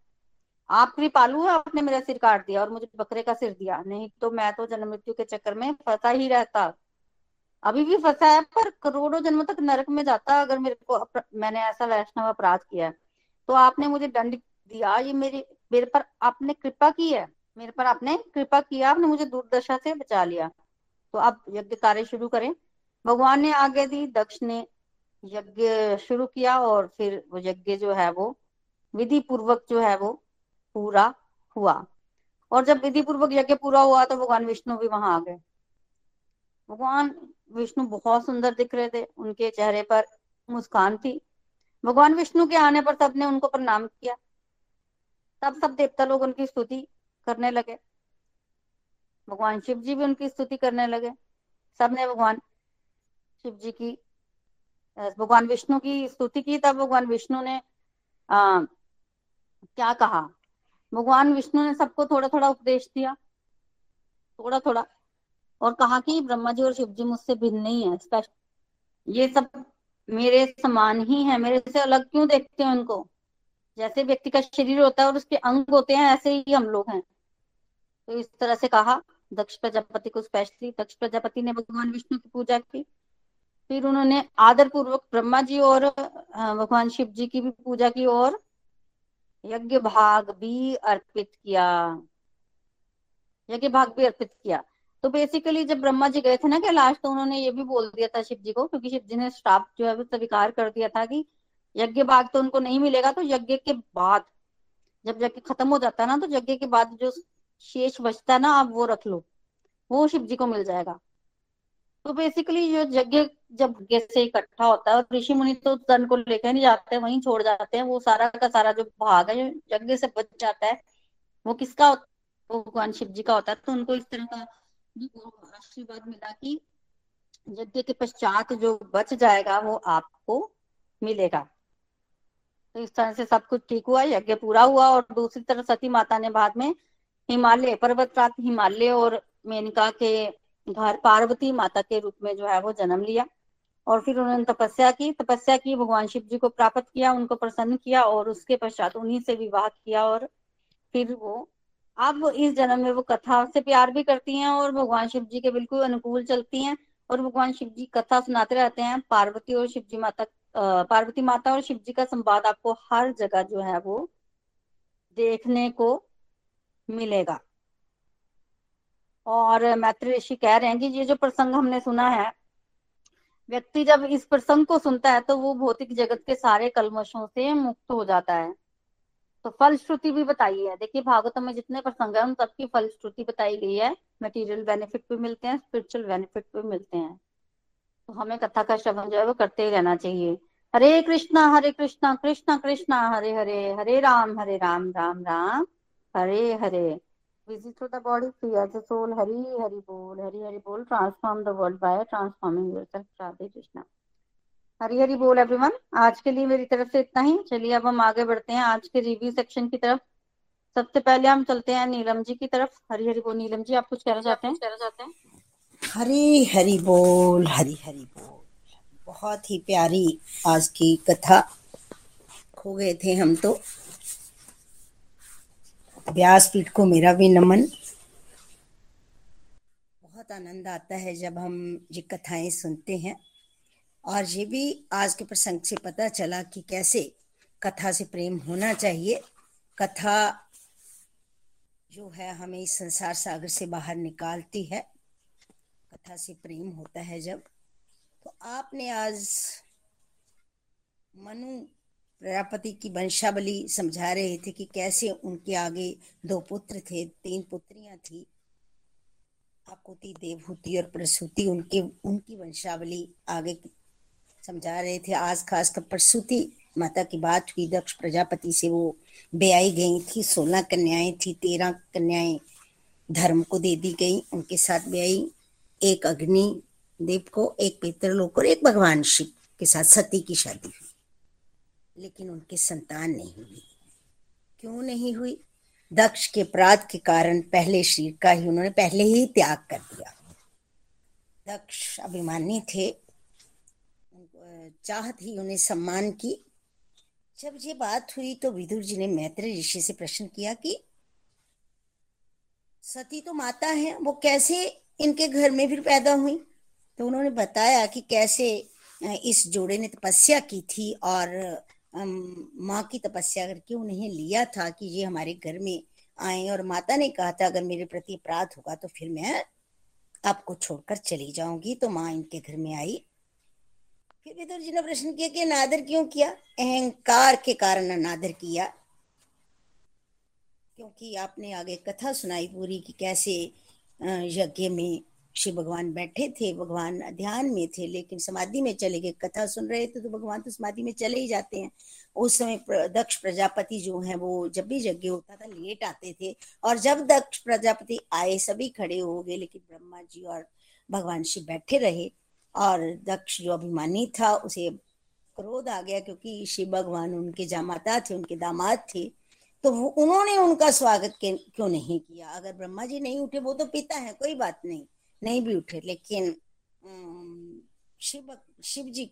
आप कृपालु है, आपने मेरा सिर काट दिया और मुझे बकरे का सिर दिया। नहीं तो मैं तो जन्म मृत्यु के चक्कर में फंसा ही रहता। अभी भी फंसा है, पर करोड़ों जन्म तक नरक में जाता अगर मेरे को मैंने ऐसा वैष्णव अपराध किया है। तो आपने मुझे दंड दिया, ये मेरे मेरे पर आपने कृपा की है। मेरे पर आपने कृपा किया, आपने मुझे दुर्दशा से बचा लिया। तो आप यज्ञ कार्य शुरू करें। भगवान ने आगे दी, दक्ष ने यज्ञ शुरू किया और फिर वो यज्ञ जो है वो विधि पूर्वक जो है वो पूरा हुआ। और जब विधि पूर्वक यज्ञ पूरा हुआ तो भगवान विष्णु भी वहाँ आ गए। भगवान विष्णु बहुत सुंदर दिख रहे थे। उनके चेहरे पर मुस्कान थी। भगवान विष्णु के आने पर सबने उनको प्रणाम किया। तब सब देवता लोग उनकी स्तुति करने लगे। भगवान शिव जी भी उनकी स्तुति करने लगे। सबने भगवान शिव जी की भगवान विष्णु की स्तुति की। तब भगवान विष्णु ने आ, क्या कहा? भगवान विष्णु ने सबको थोड़ा थोड़ा उपदेश दिया। थोड़ा थोड़ा और कहा कि ब्रह्मा जी और शिव जी मुझसे भिन्न नहीं है स्पष्ट। ये सब मेरे समान ही है। मेरे से अलग क्यों देखते हैं उनको? जैसे व्यक्ति का शरीर होता है और उसके अंग होते हैं ऐसे ही हम लोग हैं। तो इस तरह से कहा, दक्ष प्रजापति को स्पेशली दक्ष प्रजापति ने भगवान विष्णु की पूजा की। फिर उन्होंने आदर पूर्वक ब्रह्मा जी और भगवान शिव जी की भी पूजा की और यज्ञ भाग भी अर्पित किया। यज्ञ भाग भी अर्पित किया। तो बेसिकली जब ब्रह्मा जी गए थे ना कैलाश तो उन्होंने ये भी बोल दिया था शिव जी को, क्योंकि शिव जी ने श्राप जो है स्वीकार कर दिया था कि यज्ञ भाग तो उनको नहीं मिलेगा तो यज्ञ के बाद, जब यज्ञ खत्म हो जाता है ना तो यज्ञ के बाद जो शेष बचता है ना, आप वो रख लो। वो शिव जी को मिल जाएगा। तो बेसिकली जो यज्ञ जब यज्ञ से इकट्ठा होता है और ऋषि मुनि तो धन को लेकर नहीं जाते, वहीं छोड़ जाते हैं। वो सारा का सारा जो भाग है, जो यज्ञ से बच जाता है, वो किसका वो भगवान शिव जी का होता है। तो उनको इस तरह का आशीर्वाद मिला कि यज्ञ के पश्चात जो बच जाएगा, वो आपको मिलेगा। तो इस तरह से सब कुछ ठीक हुआ, यज्ञ पूरा हुआ और दूसरी तरफ़ सती माता ने बाद में हिमालय पर्वत हिमालय और मेनका के घर पार्वती माता के रूप में जो है वो जन्म लिया। और फिर उन्होंने तपस्या की तपस्या की, भगवान शिव जी को प्राप्त किया, उनको प्रसन्न किया और उसके पश्चात उन्हीं से विवाह किया और फिर वो, अब इस जन्म में वो कथा से प्यार भी करती हैं और भगवान शिव जी के बिल्कुल अनुकूल चलती हैं और भगवान शिव जी कथा सुनाते रहते हैं। पार्वती और शिव जी माता पार्वती माता और शिव जी का संवाद आपको हर जगह जो है वो देखने को मिलेगा। और मैत्री ऋषि कह रहे हैं कि ये जो प्रसंग हमने सुना है, व्यक्ति जब इस प्रसंग को सुनता है तो वो भौतिक जगत के सारे कलमशों से मुक्त हो जाता है। तो फलश्रुति भी बताई है। देखिए, भागवतम में जितने प्रसंग है, उन सबकी फलश्रुति बताई गई है। मटेरियल बेनिफिट भी मिलते हैं स्पिरिचुअल बेनिफिट भी मिलते हैं। तो हमें कथा का श्रवण जो है वो करते ही रहना चाहिए। हरे कृष्णा हरे कृष्णा कृष्णा कृष्णा, हरे हरे हरे राम हरे राम राम राम राम। हरे हरे busy through the body free as a soul hari hari bol hari hari bol transform the world by transforming yourself radhe krishna Hari Hari बोल एवरीवन आज के लिए मेरी तरफ़ से इतना ही। चलिए, अब हम आगे बढ़ते हैं आज के रिव्यू सेक्शन की तरफ़। सबसे पहले हम चलते हैं नीलम जी की तरफ़। हरी हरी बोल, नीलम जी, आप कुछ कहना चाहते हैं कहना चाहते हैं? हरी हरी बोल, हरी हरी बोल। बहुत ही प्यारी आज की कथा खो गए थे हम तो। व्यासपीठ को मेरा भी नमन। बहुत आनंद आता है जब हम ये कथाएँ सुनते हैं। और ये भी आज के प्रसंग से पता चला कि कैसे कथा से प्रेम होना चाहिए। कथा जो है हमें इस संसार सागर से बाहर निकालती है। कथा से प्रेम होता है जब। तो आपने आज मनु प्रजापति की वंशावली समझा रहे थे कि कैसे उनके आगे दो पुत्र थे, तीन पुत्रियाँ थी। आकुति, देवहूति और प्रसूति उनके, उनकी वंशावली आगे समझा रहे थे। आज खास कर प्रसूति माता की बात हुई, दक्ष प्रजापति से वो ब्याई गई थी, सोलह कन्याएँ थी, तेरह कन्याएँ धर्म को दे दी गई, उनके साथ ब्याई एक अग्नि देव को, एक पितृलोक और एक भगवान शिव के साथ सती की शादी हुई। लेकिन उनके संतान नहीं हुई। क्यों नहीं हुई? दक्ष के अपराध के कारण पहले शरीर का ही उन्होंने पहले ही त्याग कर दिया। दक्ष अभिमानी थे। चाहत ही उन्हें सम्मान की। जब ये बात हुई तो विदुर जी ने मैत्री ऋषि से प्रश्न किया कि, सती तो माता है, वो कैसे इनके घर में फिर पैदा हुई? तो उन्होंने बताया कि कैसे, इस जोड़े ने तपस्या की थी और माँ की तपस्या करके उन्हें लिया था कि ये हमारे घर में आए और माता ने कहा था, अगर मेरे प्रति अपराध होगा तो फिर मैं आपको छोड़कर चली जाऊँगी। तो माँ इनके घर में आई। फिर विदुर जी ने प्रश्न किया कि अनादर क्यों किया? अहंकार के कारण अनादर किया। क्योंकि आपने आगे कथा सुनाई पूरी कि कैसे यज्ञ में शिव भगवान बैठे थे, भगवान ध्यान में थे, लेकिन समाधि में चले गए। कथा सुन रहे थे तो भगवान तो समाधि में चले ही जाते हैं। उस समय दक्ष प्रजापति जो है, वो जब भी यज्ञ होता था, लेट आते थे। और जब दक्ष प्रजापति आए, सभी खड़े हो गए, लेकिन ब्रह्मा जी और भगवान शिव बैठे रहे। और दक्ष जो अभिमानी था, उसे क्रोध आ गया, क्योंकि शिव भगवान उनके जामाता थे, उनके दामाद थे। तो उन्होंने उनका स्वागत क्यों नहीं किया? अगर ब्रह्मा जी नहीं उठे, वो तो पिता है, कोई बात नहीं। नहीं भी उठे लेकिन शिव शिव जी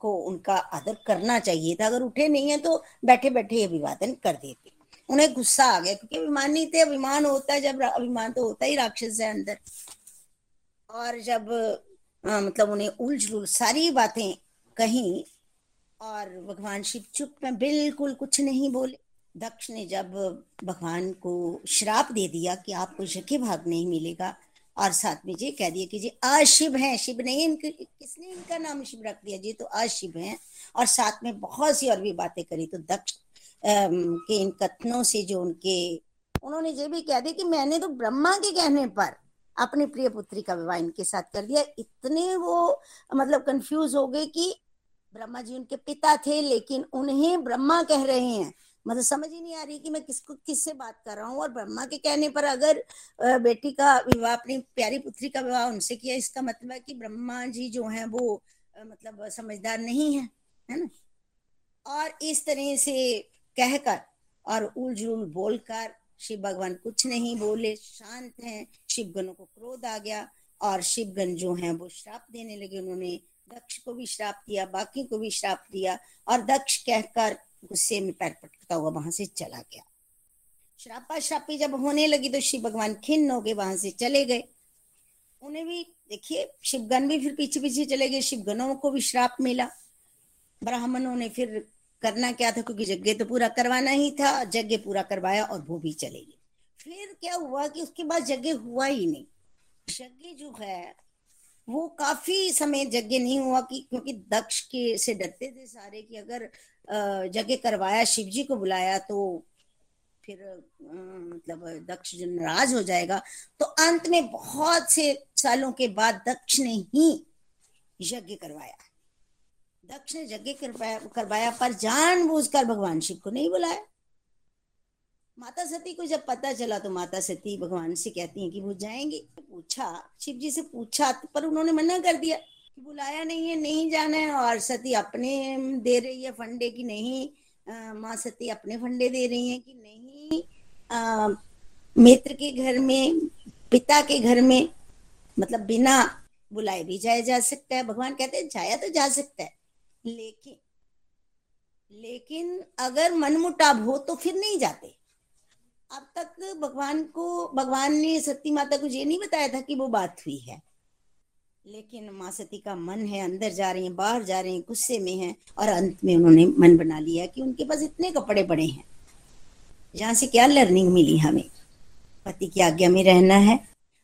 को उनका आदर करना चाहिए था। अगर उठे नहीं है तो बैठे बैठे अभिवादन कर देते। उन्हें गुस्सा आ गया क्योंकि अभिमान नहीं थे। अभिमान होता है जब अभिमान तो होता ही राक्षस है अंदर। और जब आ, मतलब उन्हें उलझ सारी बातें कही और भगवान शिव चुप में बिल्कुल कुछ नहीं बोले। दक्ष ने जब भगवान को श्राप दे दिया कि आपको यज्ञ भाग नहीं मिलेगा और साथ में जी कह दिया कि जी अशिव हैं, शिव नहीं इनके, किसने इनका नाम शिव रख दिया? जी तो अशिव हैं। और साथ में बहुत सी और भी बातें करी। तो दक्ष के इन कथनों से जो उनके, उन्होंने ये भी कह दिया कि मैंने तो ब्रह्मा के कहने पर अपनी प्रिय पुत्री का विवाह इनके साथ कर दिया। इतने वो मतलब कंफ्यूज हो गए कि ब्रह्मा जी उनके पिता थे, लेकिन उन्हें ब्रह्मा कह रहे हैं। मतलब समझ ही नहीं आ रही कि मैं किसको, किससे बात कर रहा हूँ और ब्रह्मा के कहने पर अगर बेटी का विवाह, अपनी प्यारी पुत्री का विवाह उनसे किया, इसका मतलब है कि ब्रह्मा जी जो है वो मतलब समझदार नहीं है है ना? और इस तरह से कहकर और उलझुल बोलकर शिव भगवान कुछ नहीं बोले, शांत हैं, शिवगणों को क्रोध आ गया और शिवगण जो है वो श्राप देने लगे उन्होंने। दक्ष को भी श्राप दिया, बाकी को भी श्राप दिया और दक्ष कहकर गुस्से में पैर पटकता हुआ वहाँ से चला गया। श्रापा श्रापी जब होने लगी तो शिव भगवान खिन्न हो गए, वहाँ से चले गए। उन्हें भी देखिए शिवगन भी फिर पीछे पीछे चले गए शिवगनों को भी श्राप मिला। ब्राह्मणों ने फिर करना क्या था, क्योंकि यज्ञ तो पूरा करवाना ही था, यज्ञ पूरा करवाया और वो भी चले गए। फिर क्या हुआ कि उसके बाद यज्ञ हुआ ही नहीं। यज्ञ जो है वो काफ़ी समय यज्ञ नहीं हुआ कि, क्योंकि दक्ष के से डरते थे सारे कि अगर यज्ञ करवाया शिव जी को बुलाया तो फिर मतलब दक्ष जो नाराज़ हो जाएगा। तो अंत में बहुत से सालों के बाद दक्ष ने ही यज्ञ करवाया। दक्ष ने यज्ञ करवाया, पर जानबूझकर भगवान शिव को नहीं बुलाया। माता सती को जब पता चला तो माता सती भगवान से कहती हैं कि वो जाएँगे। पूछा, शिव जी से पूछा, पर उन्होंने मना कर दिया कि बुलाया नहीं है, नहीं जाना है और सती अपने दे रही है फंडे की नहीं माँ सती अपने फंडे दे रही है कि नहीं मित्र के घर में, पिता के घर में मतलब बिना बुलाए भी जाया जा सकता है। भगवान कहते हैं, जाया तो जा सकता है, लेकिन लेकिन अगर मनमुटाव हो तो फिर नहीं जाते। अब तक भगवान को, भगवान ने सती माता को ये नहीं बताया था कि वो बात हुई है। लेकिन माँ सती का मन है, अंदर जा रही है, बाहर जा रही है, गुस्से में है, और अंत में उन्होंने मन बना लिया कि उनके पास इतने कपड़े पड़े हैं। जहाँ से क्या लर्निंग मिली हमें। पति की आज्ञा में रहना है।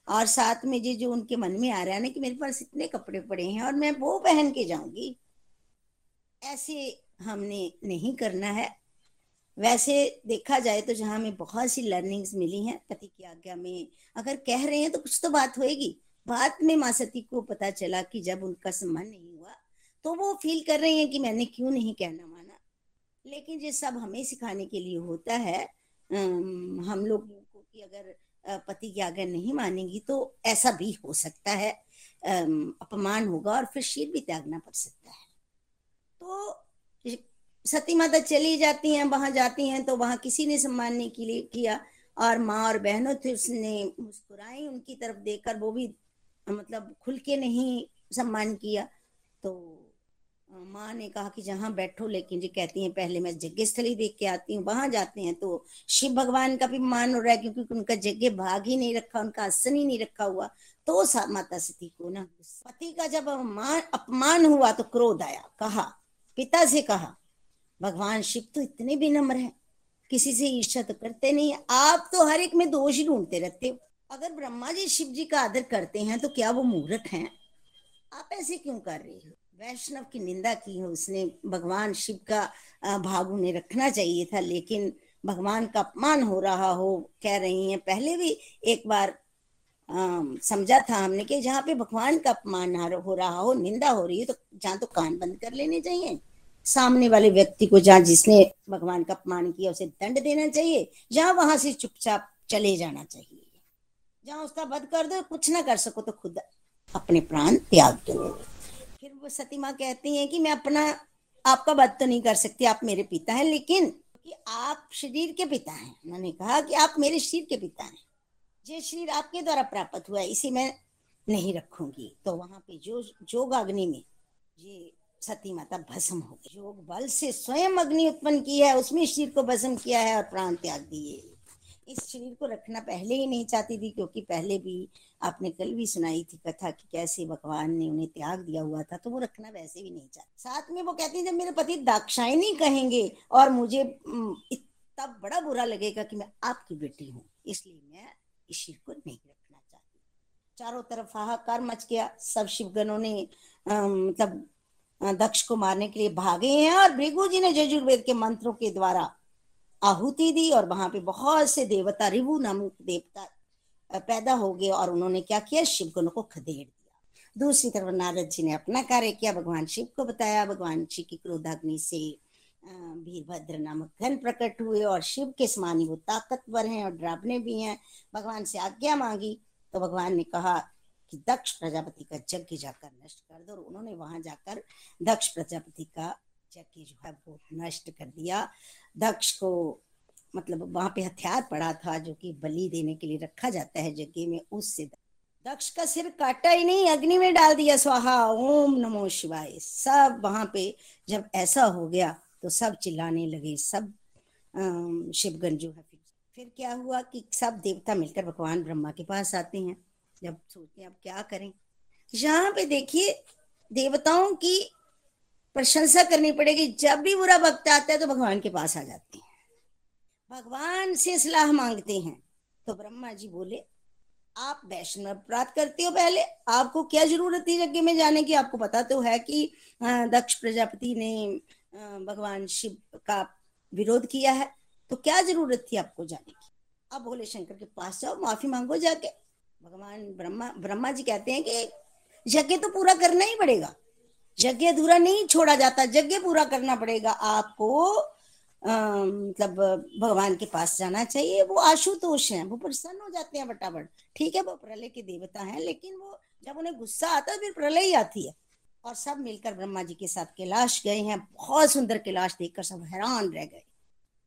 और साथ में ये जो उनके मन में आ रहा है ना कि मेरे पास इतने कपड़े पड़े हैं और मैं वो पहन के जाऊँगी, ऐसे हमने नहीं करना है। वैसे देखा जाए तो जहाँ हमें बहुत सी लर्निंग्स मिली हैं, पति की आज्ञा में, अगर कह रहे हैं तो कुछ तो बात होएगी। बाद में माँ सती को पता चला कि जब उनका सम्मान नहीं हुआ तो वो फील कर रही हैं कि मैंने क्यों नहीं कहना माना। लेकिन ये सब हमें सिखाने के लिए होता है हम लोग को कि अगर पति की आज्ञा नहीं मानेगी तो ऐसा भी हो सकता है अपमान होगा और फिर शीर भी त्यागना पड़ सकता है। तो सती माता चली जाती हैं, वहाँ जाती हैं तो वहाँ किसी ने सम्मान नहीं के लिए किया। और माँ और बहनों थे उसने मुस्कुराई उनकी तरफ़ देखकर, वो भी मतलब खुल के नहीं सम्मान किया। तो माँ ने कहा कि जहाँ बैठो, लेकिन जी कहती हैं, पहले मैं यज्ञ स्थली देख के आती हूँ, वहाँ जाते हैं। तो शिव भगवान का भी मान हो रहा है, क्योंकि उनका यज्ञ भाग ही नहीं रखा, उनका आसन ही नहीं रखा हुआ। तो माता सती को ना, पति का जब अपमान अपमान हुआ तो क्रोध आया। कहा, पिता से कहा भगवान शिव तो इतने भी नम्र है, किसी से ईर्षा तो करते नहीं आप तो हर एक में दोष ही ढूंढते रहते हो। अगर ब्रह्मा जी शिव जी का आदर करते हैं तो क्या वो मूर्ख हैं? आप ऐसे क्यों कर रही हो? वैष्णव की निंदा की है, उसने भगवान शिव का भाग उन्हें रखना चाहिए था, लेकिन भगवान का अपमान हो रहा हो, कह रही हैं। पहले भी एक बार समझा था हमने कि जहाँ पे भगवान का अपमान हो रहा हो, निंदा हो रही है तो जहाँ तो कान बंद कर लेने चाहिए। सामने वाले व्यक्ति को जहाँ जिसने भगवान का अपमान किया, उसे दंड देना चाहिए, जहाँ वहाँ से चुपचाप चले जाना चाहिए। जहाँ उसका वध कर दो, कुछ ना कर सको तो खुद अपने प्राण त्याग दो। फिर वो सती माँ कहती हैं कि मैं अपना, आपका वध तो नहीं कर सकती, आप मेरे पिता हैं, लेकिन कि आप शरीर के पिता हैं। उन्होंने कहा कि आप मेरे शरीर के पिता हैं। ये शरीर आपके द्वारा प्राप्त हुआ है, इसे मैं नहीं रखूँगी। तो वहाँ पे जो जोग अग्नि में, ये सती माता भस्म हो गई। योग बल से स्वयं अग्नि उत्पन्न की है, उसमें शरीर को भस्म किया है और प्राण त्याग दिए। इस शरीर को रखना पहले ही नहीं चाहती थी, क्योंकि पहले भी आपने कल भी सुनाई थी कथा कि कैसे भगवान ने उन्हें त्याग दिया हुआ था तो वो रखना वैसे भी नहीं चाहती। साथ में वो कहती जब मेरे पति दाक्षायणी कहेंगे और मुझे इतना बड़ा बुरा लगेगा कि मैं आपकी बेटी हूँ, इसलिए मैं इस शिव को नहीं रखना चाहती। चारों तरफ़ हाहाकार मच गया, सब शिवगणों ने मतलब दक्ष को मारने के लिए भागे हैं और भृगु जी ने यजुर्वेद के मंत्रों के द्वारा आहुति दी और वहाँ पे बहुत से देवता, रिवु नामक देवता पैदा हो गए और उन्होंने क्या किया? शिव गुण को खदेड़ दिया। दूसरी तरफ़ नारद जी ने अपना कार्य किया, भगवान शिव को बताया, भगवान जी की क्रोधाग्नि से वीरभद्र नामक घन प्रकट हुए और शिव के समान वो ताकतवर हैं और ड्रावने भी हैं। भगवान से आज्ञा मांगी तो भगवान ने कहा कि दक्ष प्रजापति का यज्ञ जाकर नष्ट कर दो और उन्होंने वहाँ जाकर दक्ष प्रजापति का यज्ञ जो है वो नष्ट कर दिया। दक्ष को मतलब वहाँ पे हथियार पड़ा था जो कि बलि देने के लिए रखा जाता है यज्ञ में, उससे दक्ष का सिर काटा ही नहीं, अग्नि में डाल दिया, स्वाहा, ओम नमो शिवाय। सब वहाँ पे जब ऐसा हो गया तो सब चिल्लाने लगे, सब शिवगन जो है फिर फिर क्या हुआ कि सब देवता मिलकर भगवान ब्रह्मा के पास आते हैं। जब सोचते अब क्या करें? यहाँ पे देखिए, देवताओं की प्रशंसा करनी पड़ेगी। जब भी बुरा वक्त आता है तो भगवान के पास आ जाते हैं। भगवान से सलाह मांगते हैं। तो ब्रह्मा जी बोले, आप वैष्णव अपराध करते हो पहले। आपको क्या ज़रूरत थी यज्ञ में जाने की? आपको पता तो है कि दक्ष प्रजापति ने भगवान शिव का विरोध किया है। तो क्या ज़रूरत थी आपको जाने की? अब भोले शंकर के पास जाओ, माफ़ी मांगो जाके। भगवान ब्रह्मा ब्रह्मा जी कहते हैं कि यज्ञ तो पूरा करना ही पड़ेगा। यज्ञ अधूरा नहीं छोड़ा जाता, यज्ञ पूरा करना पड़ेगा। आपको मतलब भगवान के पास जाना चाहिए। वो आशुतोष हैं, वो प्रसन्न हो जाते हैं बटाबट ठीक है, वो प्रलय के देवता हैं, लेकिन वो जब उन्हें गुस्सा आता है, फिर प्रलय ही आती है। और सब मिलकर ब्रह्मा जी के साथ कैलाश गए हैं, बहुत सुंदर कैलाश देखकर सब हैरान रह गए।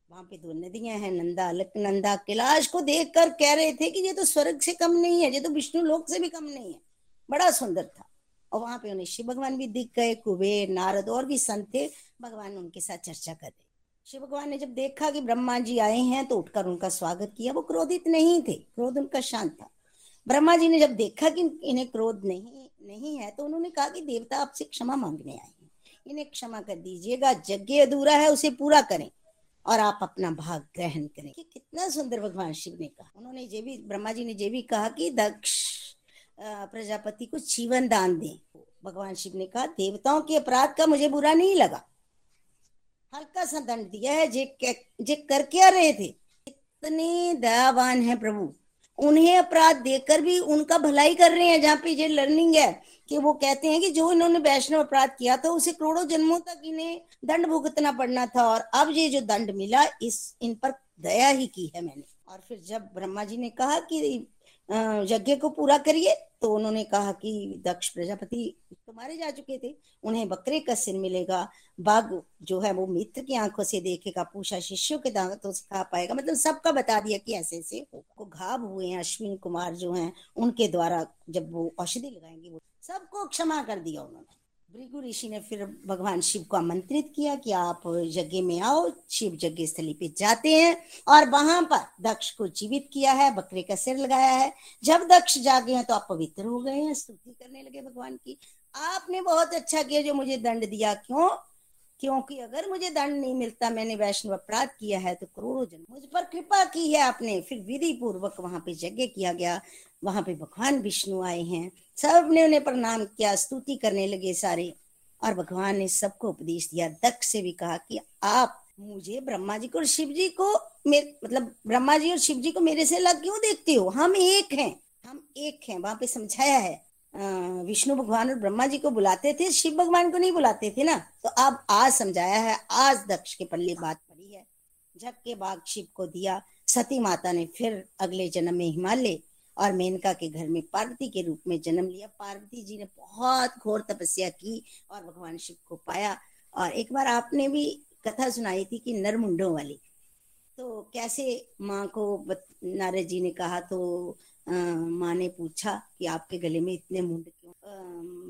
वहाँ पे दो नदियाँ हैं, नंदा अलकनंदा कैलाश को देखकर कह रहे थे कि ये तो स्वर्ग से कम नहीं है, ये तो विष्णु लोक से भी कम नहीं है। बड़ा सुंदर था। और वहाँ पे उन्हें शिव भगवान भी दिख गए, कुबेर, नारद और भी संत थे। भगवान उनके साथ चर्चा कर रहे। शिव भगवान ने जब देखा कि ब्रह्मा जी आए हैं तो उठकर उनका स्वागत किया। वो क्रोधित नहीं थे, क्रोध उनका शांत था। ब्रह्मा जी ने जब देखा कि इन्हें क्रोध नहीं नहीं है तो उन्होंने कहा कि देवता आपसे क्षमा मांगने आए हैं। इन्हें क्षमा कर दीजिएगा, यज्ञ अधूरा है, उसे पूरा करें। और आप अपना भाग ग्रहण करें। कि कितना सुंदर भगवान शिव ने कहा। उन्होंने ये भी, ब्रह्मा जी ने ये भी कहा कि दक्ष प्रजापति को जीवन दान दे। भगवान शिव ने कहा, देवताओं के अपराध का मुझे बुरा नहीं लगा। हल्का सा दंड दिया है जे जे करके क्या रहे थे। इतने दयावान है प्रभु। उन्हें अपराध देकर भी उनका भलाई कर रहे हैं, जहाँ पे ये लर्निंग है कि वो कहते हैं कि जो इन्होंने वैष्णव अपराध किया था, उसे करोड़ों जन्मों तक इन्हें दंड भुगतना पड़ना था और अब ये जो दंड मिला, इस, इन पर दया ही की है मैंने। और फिर जब ब्रह्मा जी ने कहा कि यज्ञ को पूरा करिए। तो उन्होंने कहा कि दक्ष प्रजापति तो मारे जा चुके थे, उन्हें बकरे का सिर मिलेगा, बाघ जो है वो मित्र की आँखों से देखेगा, पूछा, शिष्यों के दांतों से खा पाएगा? मतलब सबका बता दिया कि ऐसे ऐसे को घाव हुए हैं, अश्विन कुमार जो हैं, उनके द्वारा जब वो औषधि लगाएँगे, वो सबको क्षमा कर दिया उन्होंने। भृगु ऋषि ने फिर भगवान शिव को आमंत्रित किया कि आप यज्ञ में आओ, शिव यज्ञ स्थली पे जाते हैं और वहाँ पर दक्ष को जीवित किया है, बकरे का सिर लगाया है। जब दक्ष जागे हैं तो आप पवित्र हो गए हैं, स्तुति करने लगे भगवान की। आपने बहुत अच्छा किया जो मुझे दंड दिया। क्यों? क्योंकि अगर मुझे दंड नहीं मिलता, मैंने वैष्णव अपराध किया है तो करोड़ों जन मुझ पर कृपा की है आपने। फिर विधि पूर्वक वहाँ पे यज्ञ किया गया। वहाँ पे भगवान विष्णु आए हैं। सबने उन्हें प्रणाम किया, स्तुति करने लगे सारे। और भगवान ने सबको उपदेश दिया। दक्ष से भी कहा कि आप मुझे ब्रह्मा जी को और शिव जी को मतलब ब्रह्मा जी और शिव जी को मेरे से अलग क्यों देखते हो? हम एक हैं। हम एक हैं। वहाँ पे समझाया है। विष्णु भगवान और ब्रह्मा जी को बुलाते थे, शिव भगवान को नहीं बुलाते थे ना? तो अब आज समझाया है। आज दक्ष के पल्ले बात पड़ी है। जग के बाग शिव को दिया। सती माता ने फिर अगले जन्म में हिमालय और मेनका के घर में पार्वती के रूप में जन्म लिया। पार्वती जी ने बहुत घोर तपस्या की और भगवान शिव को पाया। और एक बार आपने भी कथा सुनाई थी कि नरमुंडों वाली। तो कैसे माँ को नारद जी ने कहा तो माँ ने पूछा कि आपके गले में इतने मुंड क्यों?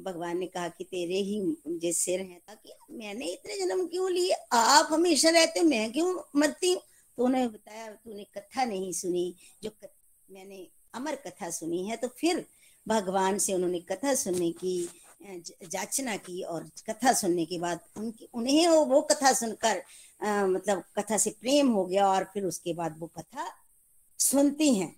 भगवान ने कहा कि तेरे ही जो सिर है। ताकि मैंने इतने जन्म क्यों लिए? आप हमेशा रहते मैं क्यों मरती हूँ? तो उन्होंने बताया, तूने कथा नहीं सुनी। जो मैंने अमर कथा सुनी है तो फिर भगवान से उन्होंने कथा सुनने की जाचना की और कथा सुनने के बाद उनकी उन्हें वो, वो कथा सुनकर आ, मतलब कथा से प्रेम हो गया और फिर उसके बाद वो कथा सुनती हैं।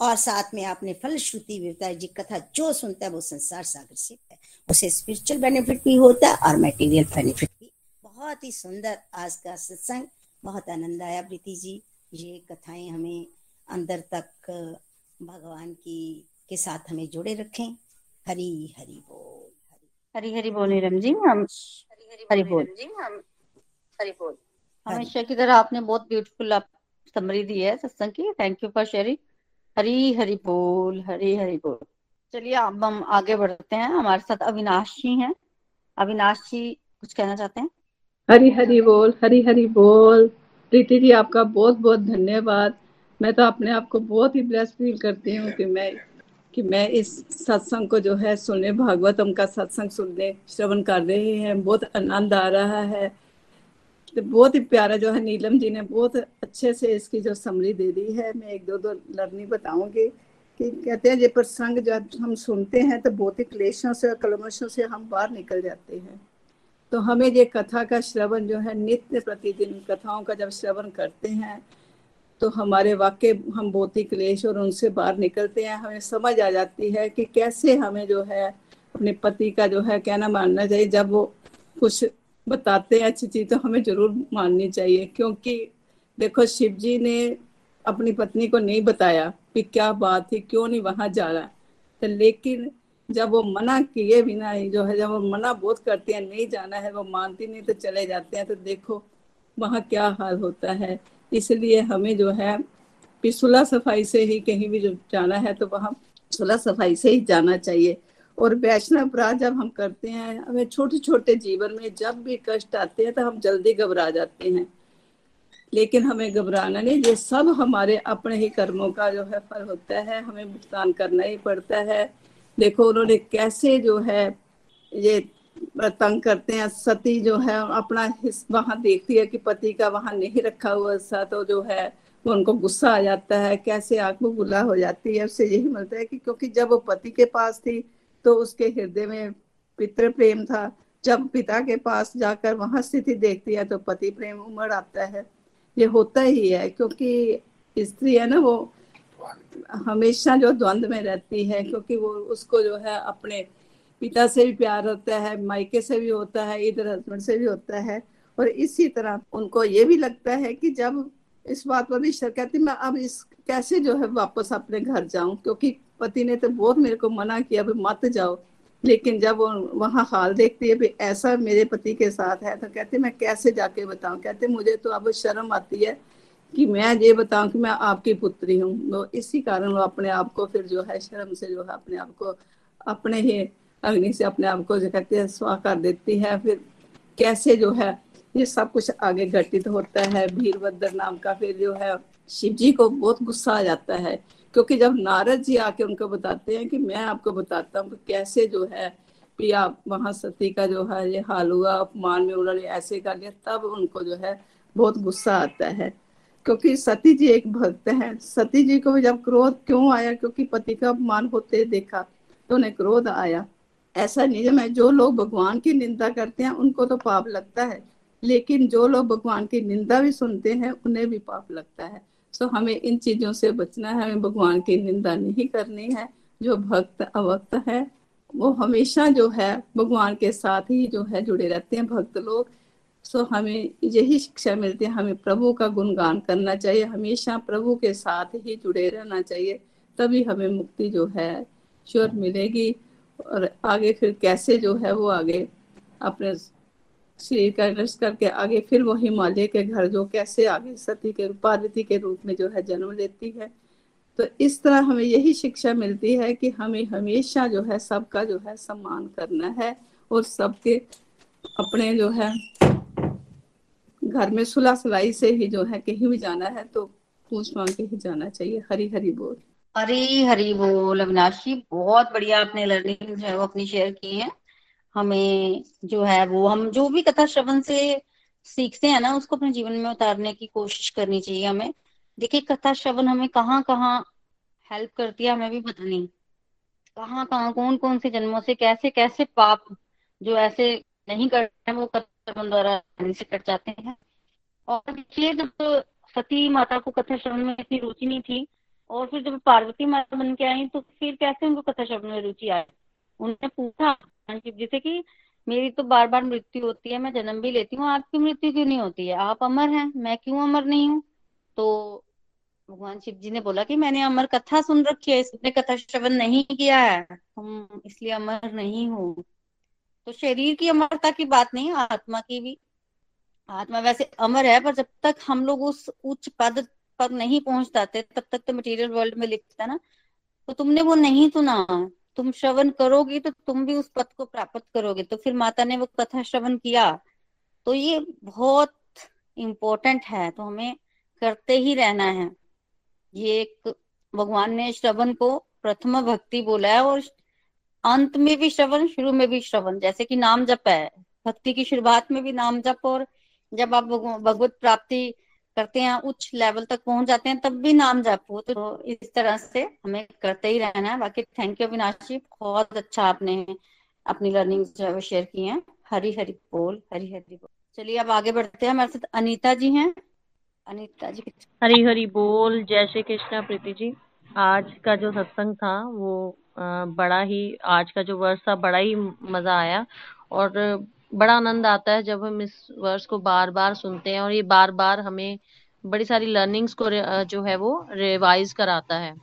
और साथ में आपने फलश्रुति बताया जी कथा जो सुनता है वो संसार सागर से है। उसे स्पिरिचुअल बेनिफिट भी होता है और मटेरियल बेनिफिट भी। बहुत ही सुंदर आज का सत्संग। बहुत आनंद आया प्रीति जी। ये कथाएँ हमें अंदर तक भगवान की के साथ हमें जुड़े रखें। हरी हरी बोल। हरी हरी बोल नीरम जी हम हरी बोल जी हम हरी बोल। हमेशा की तरह आपने बहुत ब्यूटीफुल आप समरी दी है सत्संग की। Thank you for sharing Hari Hari बोल हरी हरी बोल। चलिए अब हम आगे बढ़ते हैं। हमारे साथ अविनाश जी हैं। अविनाश जी कुछ कहना चाहते हैं? हरी हरी बोल हरी हरी बोल। प्रीति जी आपका बहुत बहुत धन्यवाद। मैं तो अपने आप को बहुत ही ब्लेस फील करती हूँ कि मैं कि मैं इस सत्संग को जो है सुनने, भागवतम का सत्संग सुनने, श्रवण कर रहे हैं, बहुत आनंद आ रहा है। तो बहुत ही प्यारा जो है नीलम जी ने बहुत अच्छे से इसकी जो समरी दे दी है। मैं एक दो दो लर्निंग बताऊँगी कि कहते हैं, ये प्रसंग जब हम सुनते हैं तो बहुत ही क्लेशों से कलमशों से हम बाहर निकल जाते हैं। तो हमें ये कथा का श्रवण जो है नित्य प्रतिदिन कथाओं का जब श्रवण करते हैं तो हमारे वाक्य हम बहुत ही क्लेश और उनसे बाहर निकलते हैं। हमें समझ आ जाती है कि कैसे हमें जो है अपने पति का जो है कहना मानना चाहिए। जब वो कुछ बताते हैं अच्छी चीज़ तो हमें ज़रूर माननी चाहिए, क्योंकि देखो शिव जी ने अपनी पत्नी को नहीं बताया कि क्या बात थी क्यों नहीं वहाँ जा रहा। तो लेकिन जब वो मना किए बिना ही जो है, जब वो मना बहुत करते हैं, नहीं जाना है, वो मानती नहीं तो चले जाते हैं। तो देखो वहाँ क्या हाल होता है। इसलिए हमें जो है सुलह सफ़ाई से ही कहीं भी जो जाना है तो वहाँ सुलह सफ़ाई से ही जाना चाहिए। और वैष्णव अपराध जब हम करते हैं, हमें छोटे छोटे जीवन में जब भी कष्ट आते हैं तो हम जल्दी घबरा जाते हैं। लेकिन हमें घबराना नहीं, ये सब हमारे अपने ही कर्मों का जो है फल होता है, हमें भुगतान करना ही पड़ता है। देखो उन्होंने कैसे जो है ये तंग करते हैं। सती जो है, अपना वहाँ देखती है कि पति का वहाँ नहीं रखा हुआ सा तो जो है वो उनको गुस्सा आ जाता है, कैसे आग में गुला हो जाती है। उससे यही मिलता है कि क्योंकि जब वो पति के पास थी तो उसके हृदय में पितृ प्रेम था। जब पिता के पास जाकर वहाँ स्थिति देखती है तो पति प्रेम उमड़ आता है। ये होता ही है, क्योंकि स्त्री है ना, वो हमेशा जो द्वंद में रहती है, क्योंकि वो उसको जो है, अपने पिता से भी प्यार होता है, मायके से भी होता है, इधर हस्बैंड से भी होता है। और इसी तरह उनको ये भी लगता है कि जब इस बात पर ईश्वर कहती मैं अब इस कैसे जो है वापस अपने घर जाऊँ? क्योंकि पति ने तो बहुत मेरे को मना किया भी मत जाओ। लेकिन जब वो वहाँ हाल देखती है भी ऐसा मेरे पति के साथ है तो कहते, मैं कैसे जाके बताऊँ? कहते, मुझे तो अब शर्म आती है कि मैं ये बताऊँ कि मैं आपकी पुत्री हूँ। तो इसी कारण वो अपने आप को फिर जो है, शर्म से जो है अपने आप को, अपने ही अग्नि से अपने आप को जो कहते हैं स्वा कर देती है, फिर कैसे जो है, ये सब कुछ आगे घटित होता है। भीरभद्र नाम का फिर जो है शिव जी को बहुत गुस्सा आ जाता है, क्योंकि जब नारद जी आके उनको बताते हैं कि मैं आपको बताता हूँ कैसे जो है, पिया वहाँ सती का जो है, ये हाल हुआ, अपमान में उन्होंने ऐसे कर लिया तब उनको जो है, बहुत गुस्सा आता है। क्योंकि सती जी एक भक्त है। सती जी को जब क्रोध क्यों आया? क्योंकि पति का अपमान होते देखा तो उन्हें क्रोध आया। ऐसा नियम है। जो लोग भगवान की निंदा करते हैं, उनको तो पाप लगता है। लेकिन जो लोग भगवान की निंदा भी सुनते हैं, उन्हें भी पाप लगता है। सो हमें इन चीज़ों से बचना है। हमें भगवान की निंदा नहीं करनी है। जो भक्त अवक्त है, वो हमेशा जो है, भगवान के साथ ही जो है, जुड़े रहते हैं भक्त लोग। सो हमें यही शिक्षा मिलती है। हमें प्रभु का गुणगान करना चाहिए। हमेशा प्रभु के साथ ही जुड़े रहना चाहिए। तभी हमें मुक्ति जो है, श्योर मिलेगी। और आगे फिर कैसे जो है वो आगे अपने शरीर का नष्ट करके आगे फिर वो हिमालय के घर जो कैसे आगे सती के पार्वती के रूप में जो है जन्म लेती है। तो इस तरह हमें यही शिक्षा मिलती है कि हमें हमेशा जो है सबका जो है सम्मान करना है और सबके अपने जो है घर में सुलह सलाई से ही जो है कहीं भी जाना है तो पूछ मांग के ही जाना चाहिए। हरी हरी बोल। हरी हरी बोल, अविनाशी, बहुत बढ़िया आपने लर्निंग जो है वो अपनी शेयर की है। हमें जो है वो, हम जो भी कथा श्रवण से सीखते हैं ना, उसको अपने जीवन में उतारने की कोशिश करनी चाहिए हमें। देखिए, कथा श्रवण हमें कहाँ कहाँ हेल्प करती है हमें भी पता नहीं। कहाँ कहाँ कौन कौन से जन्मों से, कैसे कैसे पाप जो ऐसे नहीं करते हैं, वो कथा श्रवण द्वारा से कट जाते हैं। और देखिए, जब सती माता को कथा श्रवण में इतनी रुचि नहीं थी और फिर जब पार्वती माता बन के आई तो फिर कैसे उनको कथा श्रवण में रुचि आई? उन्होंने पूछा जैसे कि मेरी तो बार बार मृत्यु होती है, मैं जन्म भी लेती हूँ, आपकी मृत्यु क्यों नहीं होती है? आप अमर हैं, मैं क्यों अमर नहीं हूँ? तो भगवान शिव जी ने बोला कि मैंने अमर कथा सुन रखी है, इसने कथा श्रवण नहीं किया है हम इसलिए अमर नहीं हूँ। तो शरीर की अमरता की बात नहीं, आत्मा की भी। आत्मा वैसे अमर है, पर जब तक हम लोग उस उच्च पद पर नहीं पहुँच पाते तब तक तो मटेरियल वर्ल्ड में लिखता ना। तो तुमने वो नहीं सुना, तुम श्रवण करोगी तो तुम भी उस पद को प्राप्त करोगे। तो फिर माता ने वो कथा श्रवण किया। तो ये बहुत इम्पोर्टेंट है तो हमें करते ही रहना है। ये एक भगवान ने श्रवण को प्रथम भक्ति बोला है और अंत में भी श्रवण, शुरू में भी श्रवण। जैसे कि नाम जप है, भक्ति की शुरुआत में भी नाम जप और जब आप भगवत प्राप्ति करते हैं, उच्च लेवल तक पहुँच जाते हैं, तब भी नाम जाप। हो तो इस तरह से हमें करते ही रहना है। बाकी थैंक यू अविनाश जी बहुत अच्छा आपने अपनी लर्निंग जो है शेयर की है। हरी हरी बोल, हरी हरी बोल। चलिए अब आगे बढ़ते हैं। हमारे साथ अनीता जी हैं। अनीता जी हरी हरी बोल। जय श्री कृष्णा, प्रीति जी। आज का जो सत्संग था, वो बड़ा ही, आज का जो वर्ष था, बड़ा ही मज़ा आया। और बड़ा आनंद आता है जब हम इस वर्ष को बार बार सुनते हैं और ये बार बार हमें बड़ी सारी लर्निंग्स को जो है वो रिवाइज कराता है।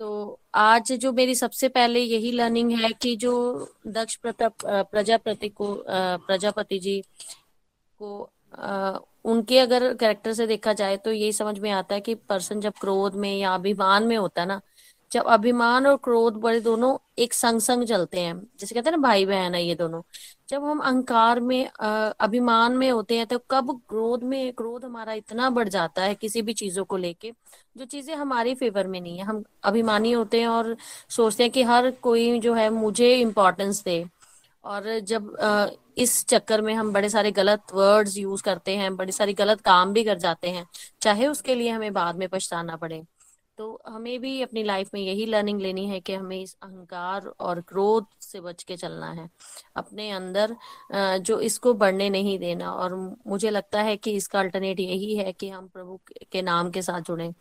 तो आज जो मेरी सबसे पहले यही लर्निंग है कि जो दक्ष प्रजापति को प्रजापति जी को उनके अगर कैरेक्टर से देखा जाए तो यही समझ में आता है कि पर्सन जब क्रोध में या अभिमान में होता है ना, जब अभिमान और क्रोध बड़े दोनों एक संग संग चलते हैं। जैसे कहते हैं ना भाई बहन है ये दोनों। जब हम अहंकार में अभिमान में होते हैं तो कब क्रोध में, क्रोध हमारा इतना बढ़ जाता है किसी भी चीज़ों को लेके, जो चीज़ें हमारे फेवर में नहीं है। हम अभिमानी होते हैं और सोचते हैं कि हर कोई जो है मुझे इम्पोर्टेंस दे। और जब इस चक्कर में हम बड़े सारे गलत वर्ड्स यूज़ करते हैं, बड़े सारे गलत काम भी कर जाते हैं, चाहे उसके लिए हमें बाद में पछताना पड़े। तो हमें भी अपनी लाइफ में यही लर्निंग लेनी है कि हमें इस अहंकार और क्रोध से बच के चलना है। अपने अंदर जो इसको बढ़ने नहीं देना और मुझे लगता है कि इसका अल्टरनेट यही है कि हम प्रभु के नाम के साथ जुड़े।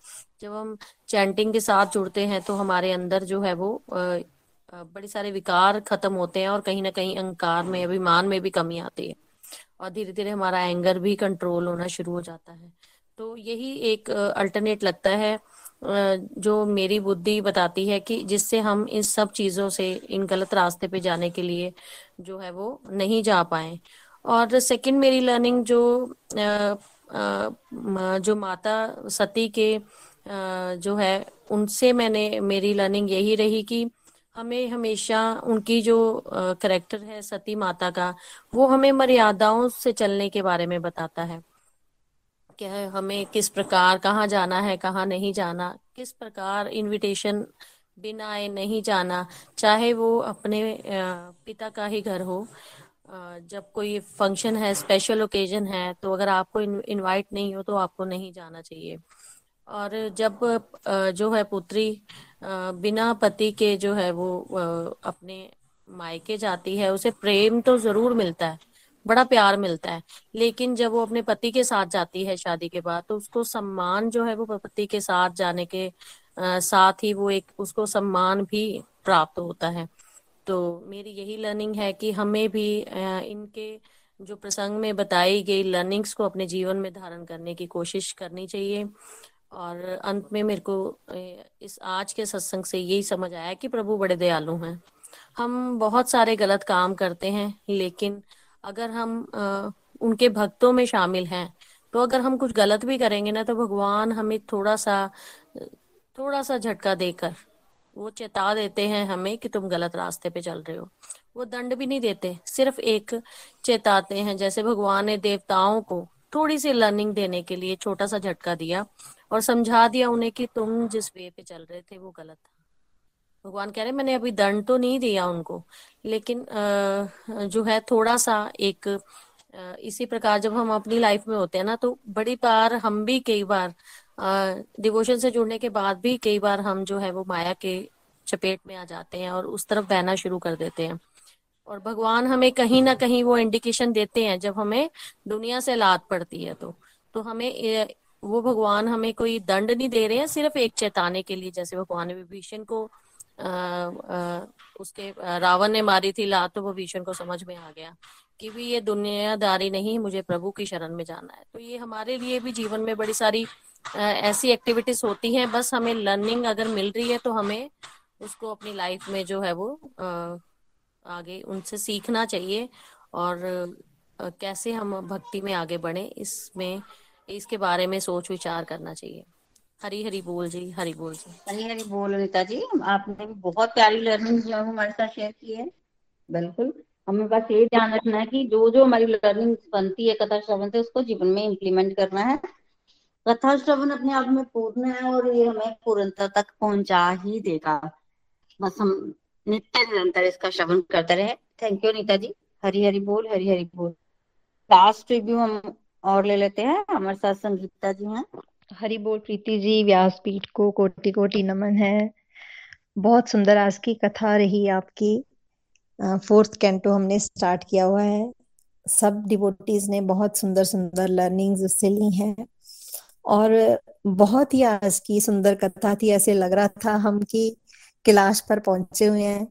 जब हम चैंटिंग के साथ जुड़ते हैं तो हमारे अंदर जो है वो बड़े सारे विकार खत्म होते हैं और कहीं ना कहीं अहंकार में, अभिमान में भी कमी आती है। और धीरे धीरे हमारा एंगर भी कंट्रोल होना शुरू हो जाता है। तो यही एक अल्टरनेट लगता है। जो मेरी बुद्धि बताती है कि जिससे हम इन सब चीज़ों से, इन गलत रास्ते पे जाने के लिए जो है वो नहीं जा पाए। और सेकंड मेरी लर्निंग जो जो माता सती के जो है, उनसे मैंने, मेरी लर्निंग यही रही कि हमें हमेशा उनकी जो करेक्टर है सती माता का, वो हमें मर्यादाओं से चलने के बारे में बताता है। कि हमें किस प्रकार, कहाँ जाना है, कहाँ नहीं जाना, किस प्रकार इनविटेशन बिना आए नहीं जाना, चाहे वो अपने पिता का ही घर हो जब कोई फ़ंक्शन है स्पेशल ओकेजन है तो अगर आपको इनवाइट नहीं हो तो आपको नहीं जाना चाहिए। और जब जो है पुत्री बिना पति के जो है वो अपने मायके जाती है, उसे प्रेम तो ज़रूर मिलता है। बड़ा प्यार मिलता है। लेकिन जब वो अपने पति के साथ जाती है शादी के बाद तो उसको सम्मान जो है वो पति के साथ जाने के आ, साथ ही वो एक उसको सम्मान भी प्राप्त होता है। तो मेरी यही लर्निंग है कि हमें भी आ, इनके जो प्रसंग में बताई गई लर्निंग्स को अपने जीवन में धारण करने की कोशिश करनी चाहिए। और अंत में मेरे को इस आज के सत्संग से यही समझ आया कि प्रभु बड़े दयालु हैं। हम बहुत सारे गलत काम करते हैं लेकिन अगर हम आ, उनके भक्तों में शामिल हैं तो अगर हम कुछ गलत भी करेंगे ना तो भगवान हमें थोड़ा सा थोड़ा सा झटका देकर वो चेता देते हैं हमें कि तुम गलत रास्ते पे चल रहे हो। वो दंड भी नहीं देते सिर्फ़ एक चेताते हैं। जैसे भगवान ने देवताओं को थोड़ी सी लर्निंग देने के लिए छोटा सा झटका दिया और समझा दिया उन्हें कि तुम जिस वे पे चल रहे थे वो गलत था। भगवान कह रहे मैंने अभी दंड तो नहीं दिया उनको। लेकिन जो है थोड़ा सा एक इसी प्रकार जब हम अपनी लाइफ में होते हैं ना तो बड़ी बार हम भी कई बार डिवोशन से जुड़ने के बाद भी कई बार हम जो है वो माया के चपेट में आ जाते हैं और उस तरफ़ बहना शुरू कर देते हैं। और भगवान हमें कहीं ना कहीं वो इंडिकेशन देते हैं जब हमें दुनिया से लात पड़ती है तो। तो हमें वो भगवान हमें कोई दंड नहीं दे रहे हैं, सिर्फ़ एक चेताने के लिए, जैसे भगवान विभीषण को उसके रावण ने मारी थी लात तो वो भीषण को समझ में आ गया कि भी ये दुनियादारी नहीं, मुझे प्रभु की शरण में जाना है। तो ये हमारे लिए भी जीवन में बड़ी सारी ऐसी एक्टिविटीज़ होती हैं। बस हमें लर्निंग अगर मिल रही है तो हमें उसको अपनी लाइफ में जो है वो आगे उनसे सीखना चाहिए और कैसे हम भक्ति में आगे बढ़े, इसमें, इसके बारे में सोच विचार करना चाहिए। हरी हरी बोल जी, हरी बोल जी। हरी हरी बोल नीता जी, आपने भी बहुत प्यारी लर्निंग जो है हमारे साथ शेयर की है। बिल्कुल। हमें बस ये ध्यान रखना है कि जो जो हमारी लर्निंग बनती है, कथा श्रवण से उसको जीवन में इम्प्लीमेंट करना है। कथा श्रवण अपने आप में पूर्ण है और ये हमें पूर्णता तक पहुँचा ही देगा। बस हम नित्य निरंतर इसका श्रवण करते रहे। Thank you Nita ji. हरी हरी बोल, हरी हरी बोल। लास्ट रिव्यू हम और ले लेते हैं। हमारे साथ संगीता जी हैं। हरी बोल प्रीति जी, व्यासपीठ को कोटि कोटि नमन है। बहुत सुंदर आज की कथा रही आपकी। फोर्थ कैंटो हमने स्टार्ट किया हुआ है। सब डिवोटीज ने बहुत सुंदर सुंदर लर्निंग्स उससे ली हैं। और बहुत ही आज की सुंदर कथा थी, ऐसे लग रहा था हम कि कैलाश पर पहुँचे हुए हैं।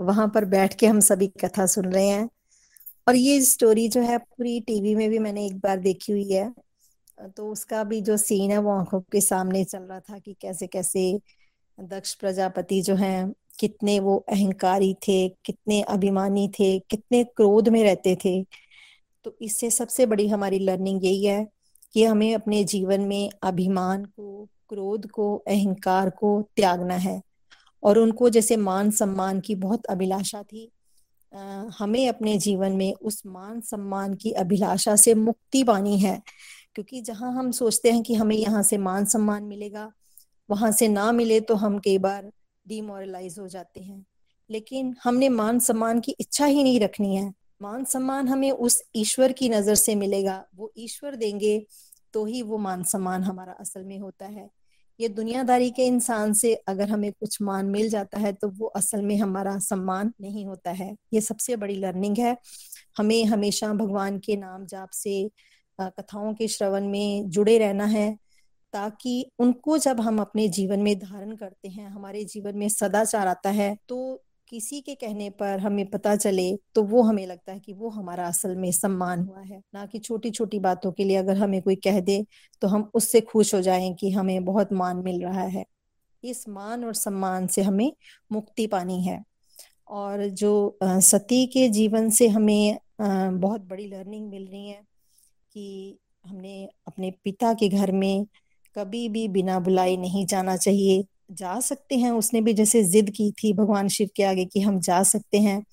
वहाँ पर बैठ के हम सभी कथा सुन रहे हैं। और ये स्टोरी जो है पूरी टीवी में भी मैंने एक बार देखी हुई है। तो उसका भी जो सीन है वो आँखों के सामने चल रहा था कि कैसे कैसे दक्ष प्रजापति जो है, कितने वो अहंकारी थे, कितने अभिमानी थे, कितने क्रोध में रहते थे। तो इससे सबसे बड़ी हमारी लर्निंग यही है कि हमें अपने जीवन में अभिमान को, क्रोध को, अहंकार को त्यागना है। और उनको जैसे मान सम्मान की बहुत अभिलाषा थी हमें अपने जीवन में उस मान सम्मान की अभिलाषा से मुक्ति पानी है। क्योंकि जहाँ हम सोचते हैं कि हमें यहाँ से मान सम्मान मिलेगा, वहाँ से ना मिले तो हम कई बार डिमोरलाइज हो जाते हैं। लेकिन हमने मान सम्मान की इच्छा ही नहीं रखनी है। मान सम्मान हमें उस ईश्वर की नज़र से मिलेगा, वो ईश्वर देंगे तो ही वो मान सम्मान हमारा असल में होता है। ये दुनियादारी के इंसान से अगर हमें कुछ मान मिल जाता है तो वो असल में हमारा सम्मान नहीं होता है। ये सबसे बड़ी लर्निंग है। हमें हमेशा भगवान के नाम जाप से कथाओं के श्रवण में जुड़े रहना है, ताकि उनको जब हम अपने जीवन में धारण करते हैं, हमारे जीवन में सदाचार आता है तो किसी के कहने पर हमें पता चले तो वो हमें लगता है कि वो हमारा असल में सम्मान हुआ है। ना कि छोटी छोटी बातों के लिए अगर हमें कोई कह दे तो हम उससे खुश हो जाएँ कि हमें बहुत मान मिल रहा है। इस मान और सम्मान से हमें मुक्ति पानी है। और जो सती के जीवन से हमें बहुत बड़ी लर्निंग मिल रही है कि हमने अपने पिता के घर में कभी भी बिना बुलाए नहीं जाना चाहिए। जा सकते हैं, उसने भी जैसे जिद की थी भगवान शिव के आगे कि हम जा सकते हैं।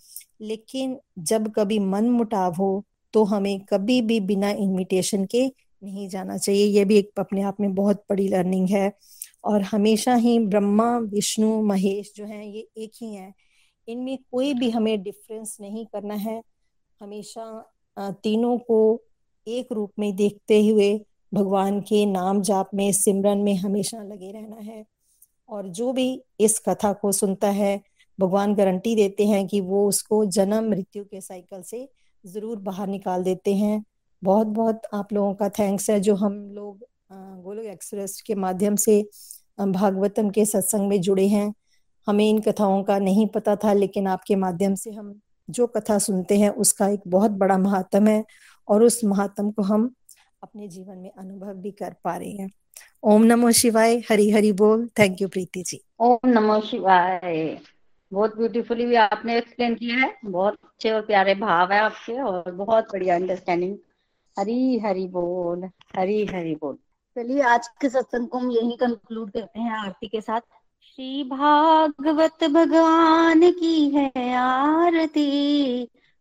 लेकिन जब कभी मन मुटाव हो तो हमें कभी भी बिना इनविटेशन के नहीं जाना चाहिए। ये भी एक अपने आप में बहुत बड़ी लर्निंग है। और हमेशा ही ब्रह्मा, विष्णु, महेश जो हैं, ये एक ही हैं। इनमें कोई भी हमें डिफरेंस नहीं करना है। हमेशा तीनों को एक रूप में देखते हुए भगवान के नाम जाप में, सिमरन में हमेशा लगे रहना है। और जो भी इस कथा को सुनता है, भगवान गारंटी देते हैं कि वो उसको जन्म मृत्यु के साइकिल से ज़रूर बाहर निकाल देते हैं। बहुत बहुत आप लोगों का थैंक्स है जो हम लोग गोलोक एक्सप्रेस के माध्यम से भागवतम के सत्संग में जुड़े हैं। हमें इन कथाओं का नहीं पता था, लेकिन आपके माध्यम से हम जो कथा सुनते हैं, उसका एक बहुत बड़ा महात्म है। और उस महात्म को हम अपने जीवन में अनुभव भी कर पा रहे हैं। ओम नमो शिवाय, हरि हरि बोल। Thank you Preeti ji. ओम नमो शिवाय। बहुत ब्यूटीफुली भी आपने एक्सप्लेन किया है। बहुत अच्छे और प्यारे भाव है आपके और बहुत बढ़िया अंडरस्टैंडिंग हरी हरी बोल, हरी हरी बोल। चलिए, आज के सत्संग को हम यही कंक्लूड करते हैं आरती के साथ। श्री भागवत भगवान की है आरती।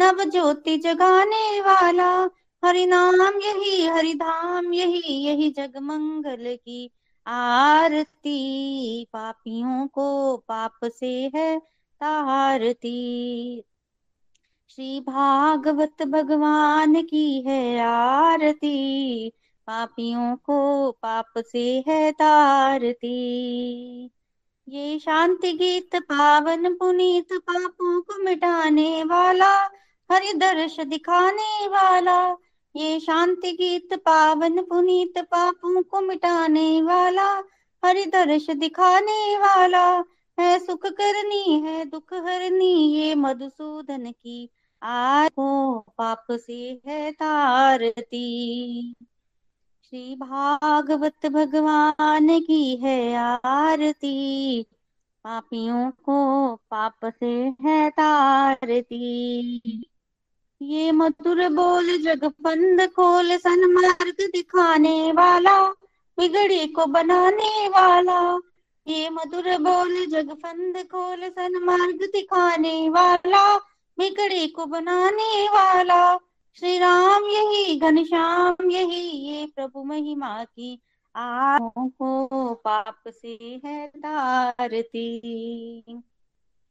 नव ज्योति जगाने वाला। हरि नाम यही, हरि धाम यही यही जग मंगल की आरती। पापियों को पाप से है तारती। श्री भागवत भगवान की है आरती। पापियों को पाप से है तारती। ये शांति गीत, पावन पुनीत पापों को मिटाने वाला। हरि दर्श दिखाने वाला, ये शांति गीत पावन पुनीत पापों को मिटाने वाला हरि दर्श दिखाने वाला, है सुख करनी, है दुख हरनी, ये मधुसूदन की आको पाप से है तारती। श्री भागवत भगवान की है आरती, पापियों को पाप से है तारती। ये मधुर बोल जग जगपंद खोल सनमार्ग दिखाने वाला, बिगड़ी को बनाने वाला। ये मधुर बोल जगफंद खोल सनमार्ग दिखाने वाला, बिगड़ी को बनाने वाला। श्री राम यही, घनश्याम यही, ये प्रभु महिमा की आहों को पाप से है दारती